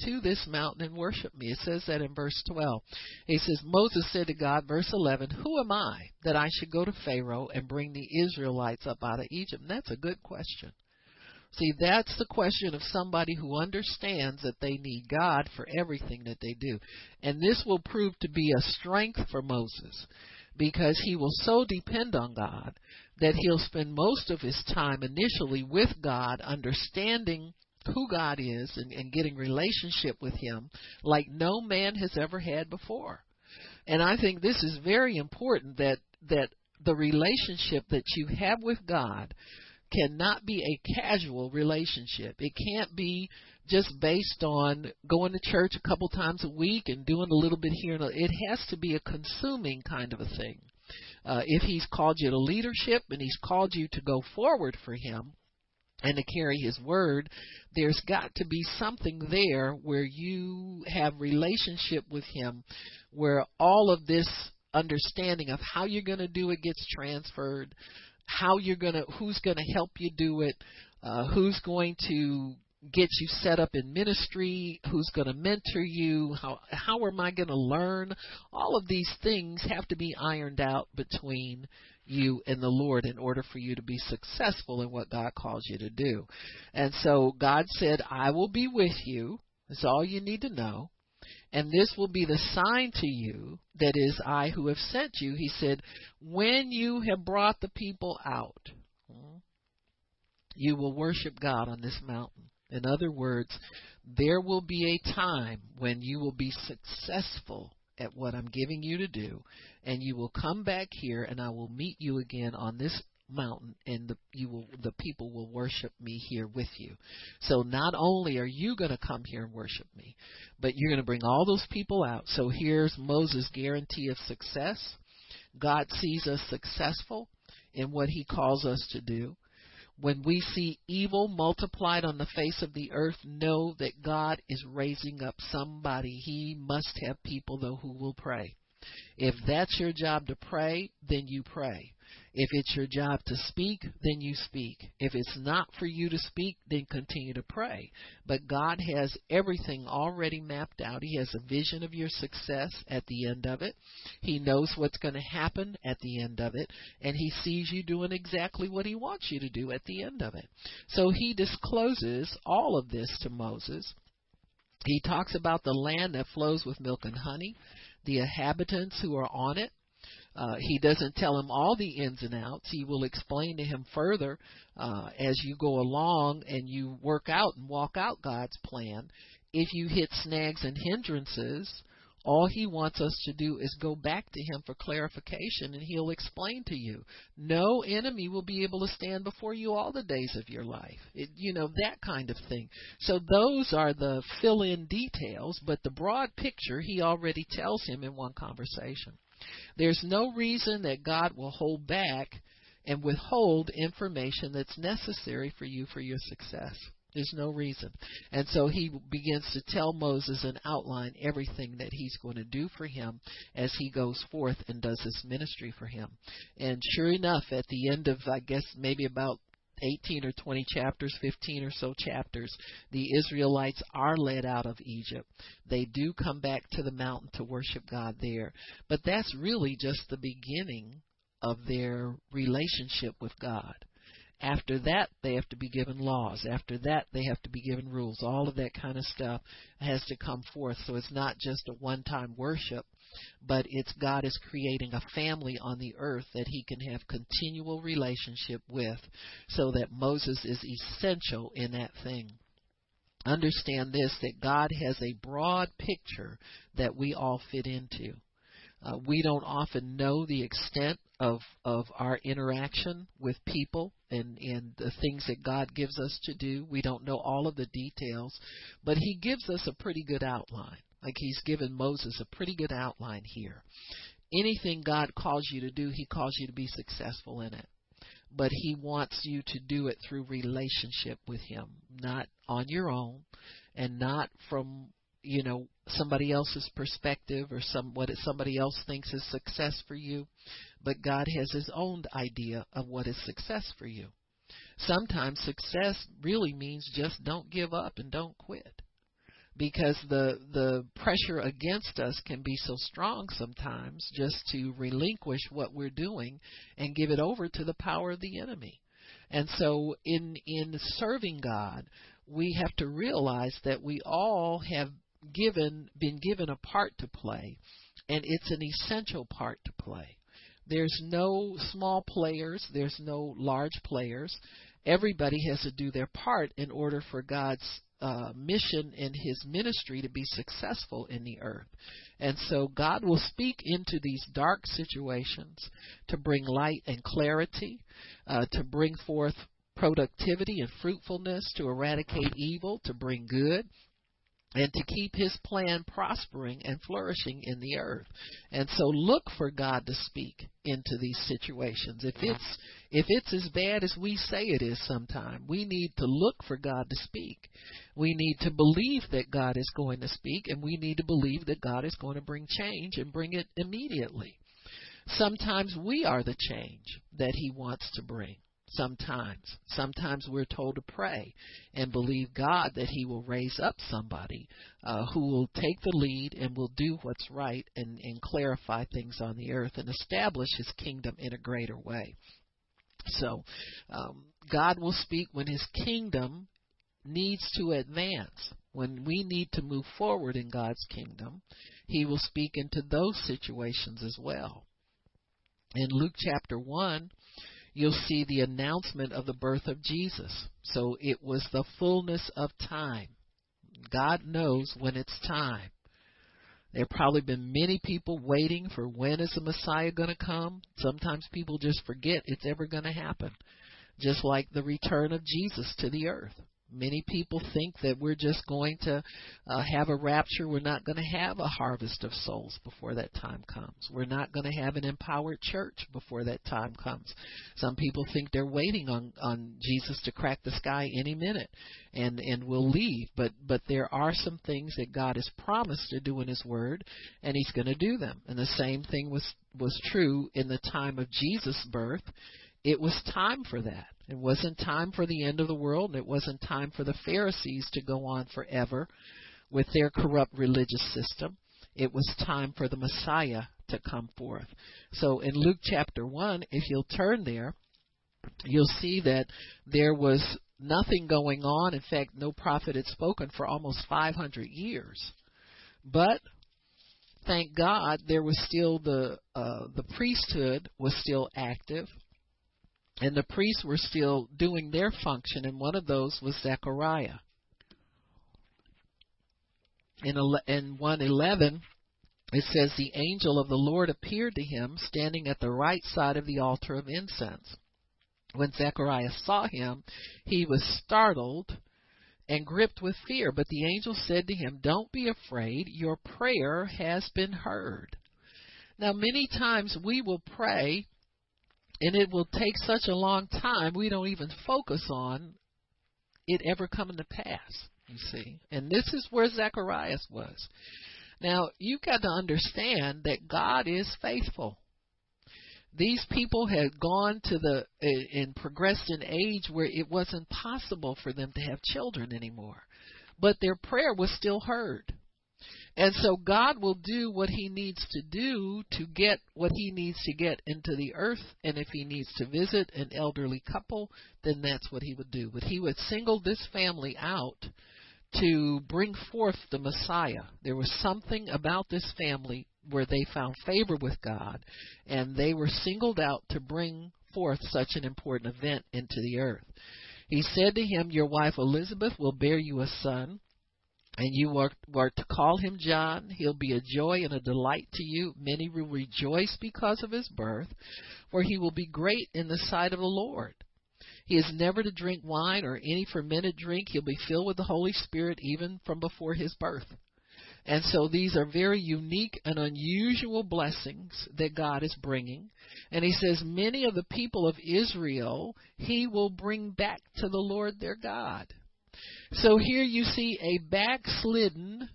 to this mountain and worship me. It says that in verse 12. He says, Moses said to God, verse 11, Who am I that I should go to Pharaoh and bring the Israelites up out of Egypt? And that's a good question. See, that's the question of somebody who understands that they need God for everything that they do. And this will prove to be a strength for Moses because he will so depend on God that he'll spend most of his time initially with God, understanding who God is and, and getting relationship with him like no man has ever had before. And I think this is very important that that the relationship that you have with God cannot be a casual relationship. It can't be just based on going to church a couple times a week and doing a little bit here. And it has to be a consuming kind of a thing. Uh, if he's called you to leadership and he's called you to go forward for him and to carry his word, there's got to be something there where you have relationship with him, where all of this understanding of how you're going to do it gets transferred, how you're going to, who's going to help you do it, uh, who's going to get you set up in ministry, who's going to mentor you, how how am I going to learn? All of these things have to be ironed out between you and the Lord in order for you to be successful in what God calls you to do. And so God said, I will be with you. That's all you need to know. And this will be the sign to you that is I who have sent you. He said, when you have brought the people out, you will worship God on this mountain. In other words, there will be a time when you will be successful at what I'm giving you to do, and you will come back here, and I will meet you again on this mountain, and the you will the people will worship me here with you. So not only are you going to come here and worship me, but you're going to bring all those people out. So here's Moses' guarantee of success. God sees us successful in what He calls us to do. When we see evil multiplied on the face of the earth, know that God is raising up somebody. He must have people, though, who will pray. If that's your job to pray, then you pray. If it's your job to speak, then you speak. If it's not for you to speak, then continue to pray. But God has everything already mapped out. He has a vision of your success at the end of it. He knows what's going to happen at the end of it. And He sees you doing exactly what He wants you to do at the end of it. So He discloses all of this to Moses. He talks about the land that flows with milk and honey, the inhabitants who are on it, uh, he doesn't tell him all the ins and outs. He will explain to him further uh, as you go along and you work out and walk out God's plan. If you hit snags and hindrances, All he wants us to do is go back to him for clarification and he'll explain to you. No enemy will be able to stand before you all the days of your life. It, you know, that kind of thing. So those are the fill in details, but the broad picture he already tells him in one conversation. There's no reason that God will hold back and withhold information that's necessary for you for your success. There's no reason. And so he begins to tell Moses and outline everything that he's going to do for him as he goes forth and does his ministry for him. And sure enough, at the end of, I guess, maybe about 18 or 20 chapters, 15 or so chapters, the Israelites are led out of Egypt. They do come back to the mountain to worship God there. But that's really just the beginning of their relationship with God. After that, they have to be given laws. After that, they have to be given rules. All of that kind of stuff has to come forth. So it's not just a one time worship, but it's God is creating a family on the earth that he can have continual relationship with so that Moses is essential in that thing understand this that God has a broad picture that we all fit into. Uh, we don't often know the extent of of our interaction with people and and the things that God gives us to do. We don't know all of the details, but He gives us a pretty good outline. Like He's given Moses a pretty good outline here. Anything God calls you to do, He calls you to be successful in it. But He wants you to do it through relationship with Him, not on your own, and not from you know somebody else's perspective or some what somebody else thinks is success for you but God has his own idea of what is success for you sometimes success really means just don't give up and don't quit because the the pressure against us can be so strong sometimes just to relinquish what we're doing and give it over to the power of the enemy and so in in serving God we have to realize that we all have given been given a part to play and it's an essential part to play. There's no small players, there's no large players. Everybody has to do their part in order for God's uh, mission in his ministry to be successful in the earth. And so God will speak into these dark situations to bring light and clarity, uh, to bring forth productivity and fruitfulness, to eradicate evil, to bring good, and to keep his plan prospering and flourishing in the earth. And so look for God to speak into these situations. If it's if it's as bad as we say it is sometime, we need to look for God to speak. We need to believe that God is going to speak and we need to believe that God is going to bring change and bring it immediately. Sometimes we are the change that he wants to bring sometimes. Sometimes we're told to pray and believe God that He will raise up somebody uh, who will take the lead and will do what's right and, and clarify things on the earth and establish His kingdom in a greater way. So, um, God will speak when His kingdom needs to advance. When we need to move forward in God's kingdom, He will speak into those situations as well. In Luke chapter 1, you'll see the announcement of the birth of Jesus. So it was the fullness of time. God knows when it's time. There have probably been many people waiting for when is the Messiah going to come. Sometimes people just forget it's ever going to happen. Just like the return of Jesus to the earth. Many people think that we're just going to uh, have a rapture. We're not going to have a harvest of souls before that time comes. We're not going to have an empowered church before that time comes. Some people think they're waiting on on Jesus to crack the sky any minute, and and will leave. But but there are some things that God has promised to do in His Word, and He's going to do them. And the same thing was was true in the time of Jesus' birth. It was time for that. It wasn't time for the end of the world, and it wasn't time for the Pharisees to go on forever with their corrupt religious system. It was time for the Messiah to come forth. So in Luke chapter 1, if you'll turn there, you'll see that there was nothing going on. In fact, no prophet had spoken for almost 500 years. But thank God, there was still the uh, the priesthood was still active and the priests were still doing their function, and one of those was Zechariah. In, in 111, it says, The angel of the Lord appeared to him standing at the right side of the altar of incense. When Zechariah saw him, he was startled and gripped with fear. But the angel said to him, Don't be afraid, your prayer has been heard. Now, many times we will pray, and it will take such a long time, we don't even focus on it ever coming to pass, you see. And this is where Zacharias was. Now, you've got to understand that God is faithful. These people had gone to the uh, and progressed in age where it wasn't possible for them to have children anymore. But their prayer was still heard. And so God will do what he needs to do to get what he needs to get into the earth. And if he needs to visit an elderly couple, then that's what he would do. But he would single this family out to bring forth the Messiah. There was something about this family where they found favor with God, and they were singled out to bring forth such an important event into the earth. He said to him, Your wife Elizabeth will bear you a son, and you are, to call him John. He'll be a joy and a delight to you. Many will rejoice because of his birth, for he will be great in the sight of the Lord. He is never to drink wine or any fermented drink. He'll be filled with the Holy Spirit even from before his birth. And so these are very unique and unusual blessings that God is bringing. And he says, Many of the people of Israel he will bring back to the Lord their God. So here you see a backslidden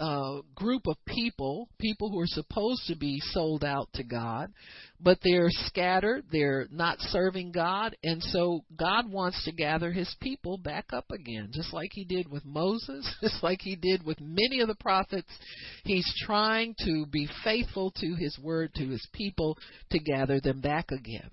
uh, group of people, people who are supposed to be sold out to God, but they're scattered, they're not serving God, and so God wants to gather his people back up again, just like he did with Moses, just like he did with many of the prophets. He's trying to be faithful to his word to his people to gather them back again.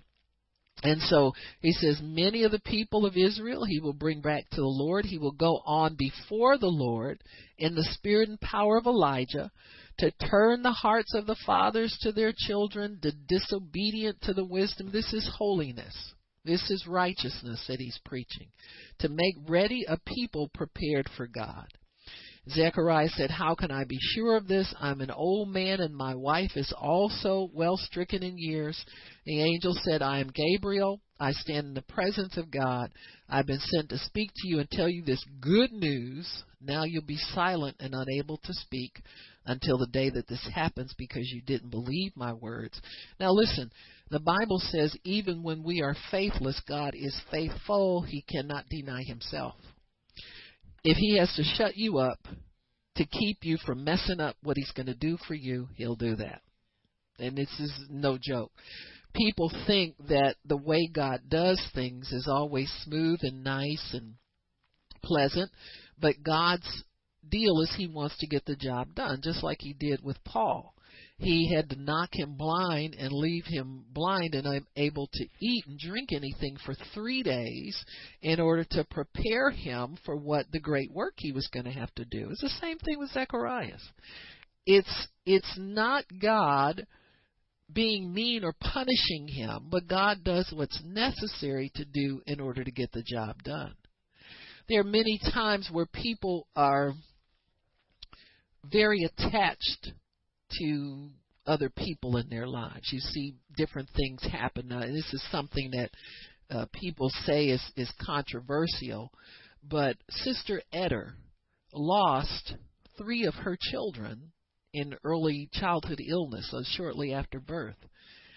And so he says, Many of the people of Israel he will bring back to the Lord. He will go on before the Lord in the spirit and power of Elijah to turn the hearts of the fathers to their children, the disobedient to the wisdom. This is holiness. This is righteousness that he's preaching. To make ready a people prepared for God. Zechariah said, How can I be sure of this? I'm an old man, and my wife is also well stricken in years. The angel said, I am Gabriel. I stand in the presence of God. I've been sent to speak to you and tell you this good news. Now you'll be silent and unable to speak until the day that this happens because you didn't believe my words. Now listen, the Bible says even when we are faithless, God is faithful. He cannot deny himself. If he has to shut you up to keep you from messing up what he's going to do for you, he'll do that. And this is no joke. People think that the way God does things is always smooth and nice and pleasant, but God's deal is he wants to get the job done, just like he did with Paul he had to knock him blind and leave him blind and unable to eat and drink anything for three days in order to prepare him for what the great work he was going to have to do. It's the same thing with Zacharias. It's it's not God being mean or punishing him, but God does what's necessary to do in order to get the job done. There are many times where people are very attached to other people in their lives. You see different things happen. Uh, this is something that uh, people say is, is controversial, but Sister Etter lost three of her children in early childhood illness, so shortly after birth.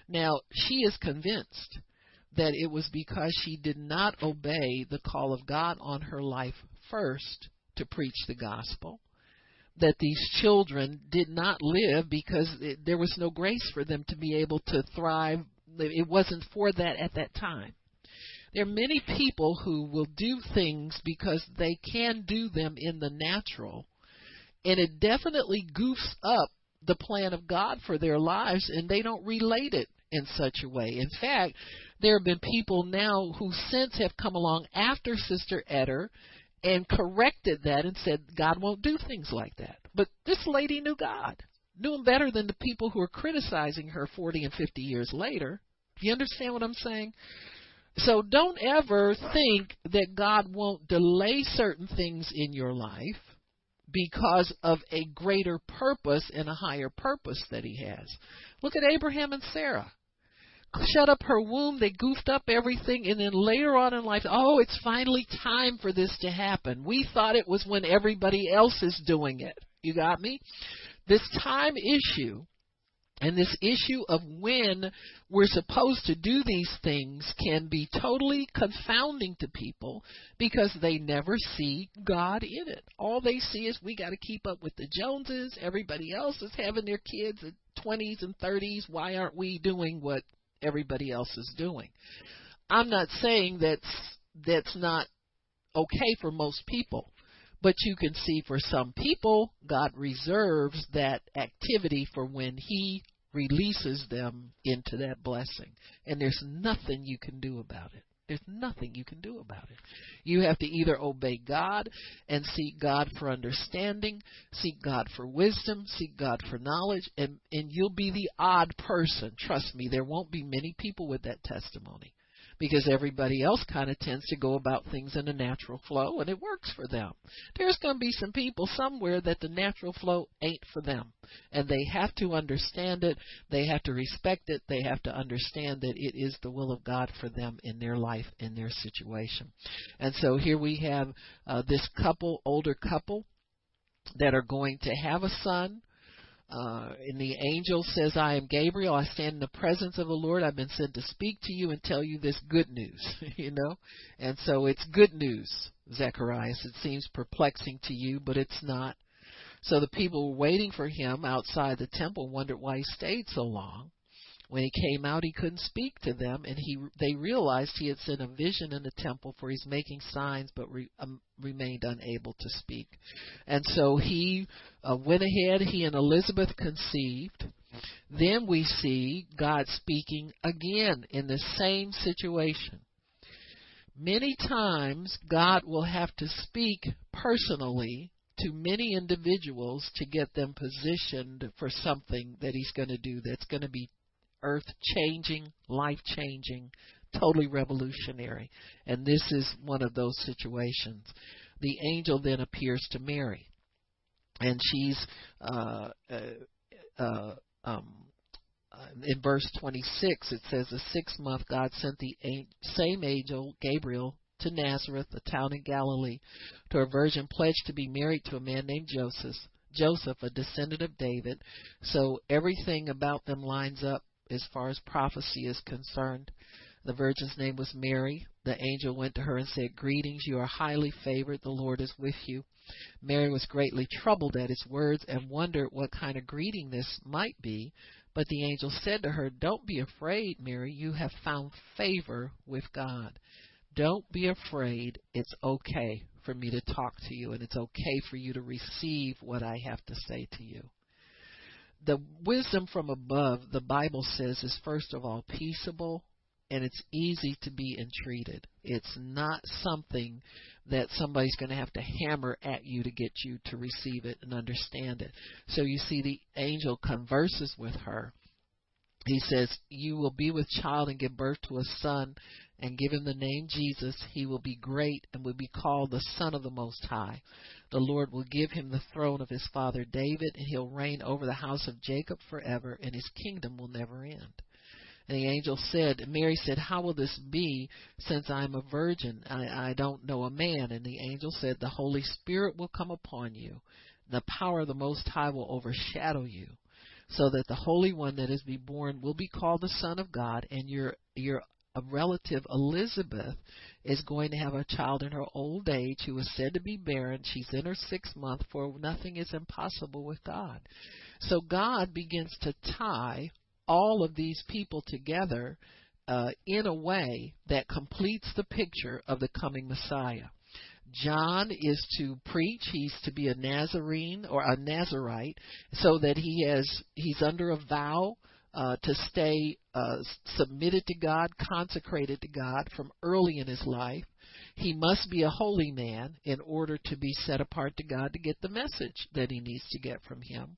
Now, she is convinced that it was because she did not obey the call of God on her life first to preach the gospel that these children did not live because it, there was no grace for them to be able to thrive. It wasn't for that at that time. There are many people who will do things because they can do them in the natural, and it definitely goofs up the plan of God for their lives, and they don't relate it in such a way. In fact, there have been people now who since have come along after Sister Etter and corrected that and said God won't do things like that. But this lady knew God, knew him better than the people who are criticizing her 40 and 50 years later. Do you understand what I'm saying? So don't ever think that God won't delay certain things in your life because of a greater purpose and a higher purpose that he has. Look at Abraham and Sarah. Shut up her womb, they goofed up everything, and then later on in life, oh, it's finally time for this to happen. We thought it was when everybody else is doing it. You got me? This time issue and this issue of when we're supposed to do these things can be totally confounding to people because they never see God in it. All they see is we got to keep up with the Joneses. Everybody else is having their kids at 20s and 30s. Why aren't we doing what everybody else is doing? I'm not saying that's that's not okay for most people. But you can see for some people, God reserves that activity for when He releases them into that blessing. And there's nothing you can do about it. There's nothing you can do about it. You have to either obey God and seek God for understanding, seek God for wisdom, seek God for knowledge, and, and you'll be the odd person. Trust me, there won't be many people with that testimony because everybody else kind of tends to go about things in a natural flow and it works for them. There's going to be some people somewhere that the natural flow ain't for them and they have to understand it, they have to respect it, they have to understand that it is the will of God for them in their life, in their situation. And so here we have uh, this couple, older couple, that are going to have a son uh, and the angel says, I am Gabriel. I stand in the presence of the Lord. I've been sent to speak to you and tell you this good news, you know? And so it's good news, Zacharias. It seems perplexing to you, but it's not. So the people waiting for him outside the temple wondered why he stayed so long. When he came out, he couldn't speak to them, and he they realized he had seen a vision in the temple, for he's making signs, but re, um, remained unable to speak. And so he uh, went ahead. He and Elizabeth conceived. Then we see God speaking again in the same situation. Many times, God will have to speak personally to many individuals to get them positioned for something that he's going to do that's going to be earth changing, life changing, totally revolutionary. And this is one of those situations. The angel then appears to Mary, and she's uh, uh, uh, um, in verse 26. It says, "The sixth month, God sent the same angel Gabriel to Nazareth, a town in Galilee, to a virgin pledged to be married to a man named Joseph." Joseph, a descendant of David. So everything about them lines up as far as prophecy is concerned. The virgin's name was Mary. The angel went to her and said, Greetings, you are highly favored. The Lord is with you. Mary was greatly troubled at his words and wondered what kind of greeting this might be. But the angel said to her, Don't be afraid, Mary. You have found favor with God. Don't be afraid. It's okay for me to talk to you, and it's okay for you to receive what I have to say to you the wisdom from above, the Bible says, is first of all peaceable and it's easy to be entreated. It's not something that somebody's going to have to hammer at you to get you to receive it and understand it. So you see, the angel converses with her. He says, You will be with child and give birth to a son, and give him the name Jesus. He will be great and will be called the Son of the Most High. The Lord will give him the throne of his father David, and he'll reign over the house of Jacob forever, and his kingdom will never end. And the angel said, Mary said, How will this be since I'm a virgin? I, I don't know a man. And the angel said, The Holy Spirit will come upon you. The power of the Most High will overshadow you so that the Holy One that is be born will be called the Son of God, and your your a relative, Elizabeth, is going to have a child in her old age who is said to be barren. She's in her sixth month, for nothing is impossible with God. So God begins to tie all of these people together uh, in a way that completes the picture of the coming Messiah. John is to preach. He's to be a Nazarene or a Nazarite, so that he has he's under a vow uh, to stay uh, submitted to God, consecrated to God from early in his life. He must be a holy man in order to be set apart to God to get the message that he needs to get from him.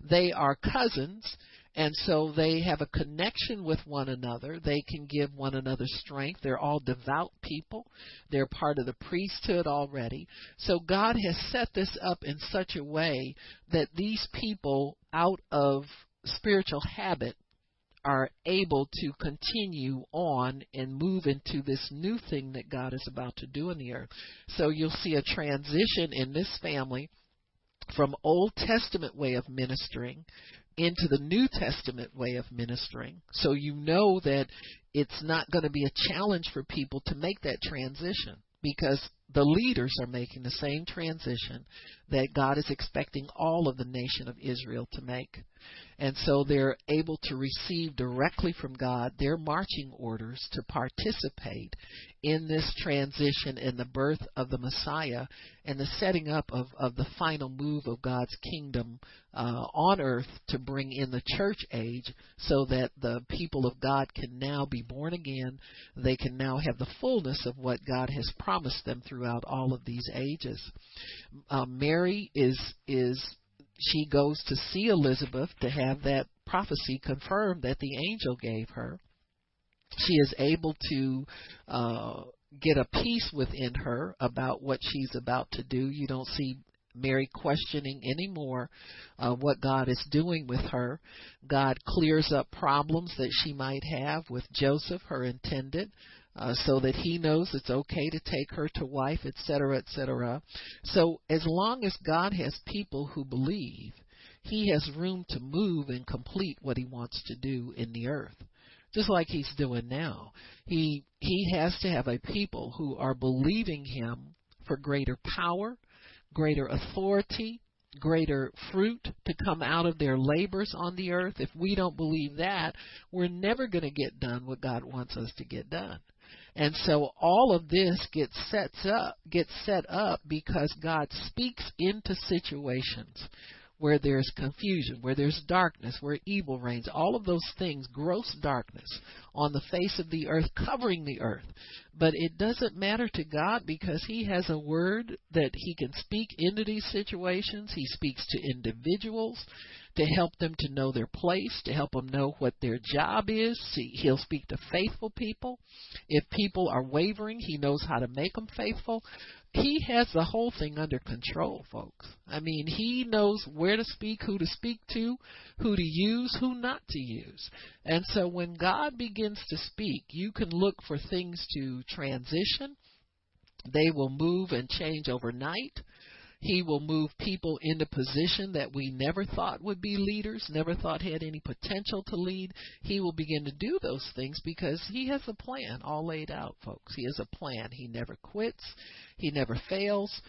They are cousins, And so they have a connection with one another. They can give one another strength. They're all devout people. They're part of the priesthood already. So God has set this up in such a way that these people, out of spiritual habit, are able to continue on and move into this new thing that God is about to do in the earth. So you'll see a transition in this family from Old Testament way of ministering into the New Testament way of ministering. So you know that it's not going to be a challenge for people to make that transition because the leaders are making the same transition that God is expecting all of the nation of Israel to make. And so they're able to receive directly from God their marching orders to participate in this transition in the birth of the Messiah and the setting up of, of the final move of God's kingdom uh, on earth to bring in the church age so that the people of God can now be born again. They can now have the fullness of what God has promised them throughout all of these ages. Uh, Mary is is she goes to see Elizabeth to have that prophecy confirmed that the angel gave her. She is able to uh, get a peace within her about what she's about to do. You don't see Mary questioning anymore uh, what God is doing with her. God clears up problems that she might have with Joseph, her intended uh, so that he knows it's okay to take her to wife, etc., etc. So as long as God has people who believe, he has room to move and complete what he wants to do in the earth. Just like he's doing now. He he has to have a people who are believing him for greater power, greater authority, greater fruit to come out of their labors on the earth. If we don't believe that, we're never going to get done what God wants us to get done. And so all of this gets sets up gets set up because God speaks into situations where there's confusion, where there's darkness, where evil reigns, all of those things, gross darkness on the face of the earth, covering the earth. But it doesn't matter to God because He has a word that He can speak into these situations. He speaks to individuals to help them to know their place, to help them know what their job is. See, he'll speak to faithful people. If people are wavering, he knows how to make them faithful. He has the whole thing under control, folks. I mean, he knows where to speak, who to speak to, who to use, who not to use. And so when God begins to speak, you can look for things to transition. They will move and change overnight. He will move people into position that we never thought would be leaders, never thought had any potential to lead. He will begin to do those things because he has a plan all laid out, folks. He has a plan. He never quits. He never fails.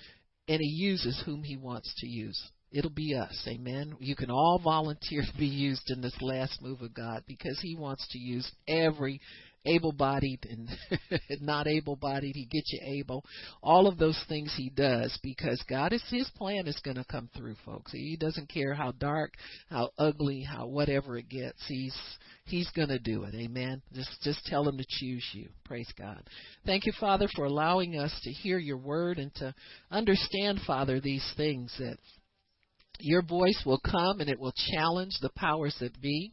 And he uses whom he wants to use. It'll be us. Amen. You can all volunteer to be used in this last move of God because He wants to use every able-bodied and not able-bodied. He gets you able. All of those things he does because God is his plan is going to come through, folks. He doesn't care how dark, how ugly, how whatever it gets. He's he's going to do it. Amen. Just just tell him to choose you. Praise God. Thank you, Father, for allowing us to hear your word and to understand, Father, these things that your voice will come and it will challenge the powers that be.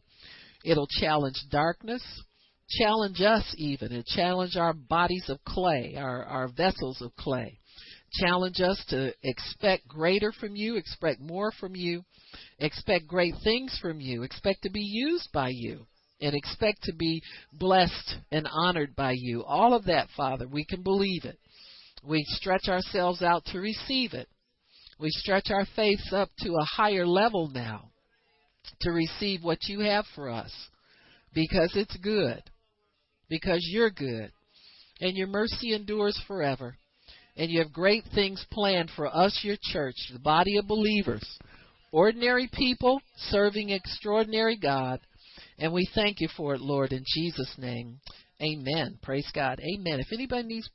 It'll challenge darkness challenge us even and challenge our bodies of clay, our, our vessels of clay. Challenge us to expect greater from you, expect more from you, expect great things from you, expect to be used by you, and expect to be blessed and honored by you. All of that, Father, we can believe it. We stretch ourselves out to receive it. We stretch our faiths up to a higher level now to receive what you have for us because it's good because you're good and your mercy endures forever. And you have great things planned for us, your church, the body of believers, ordinary people serving extraordinary God. And we thank you for it, Lord, in Jesus' name. Amen. Praise God. Amen. If anybody needs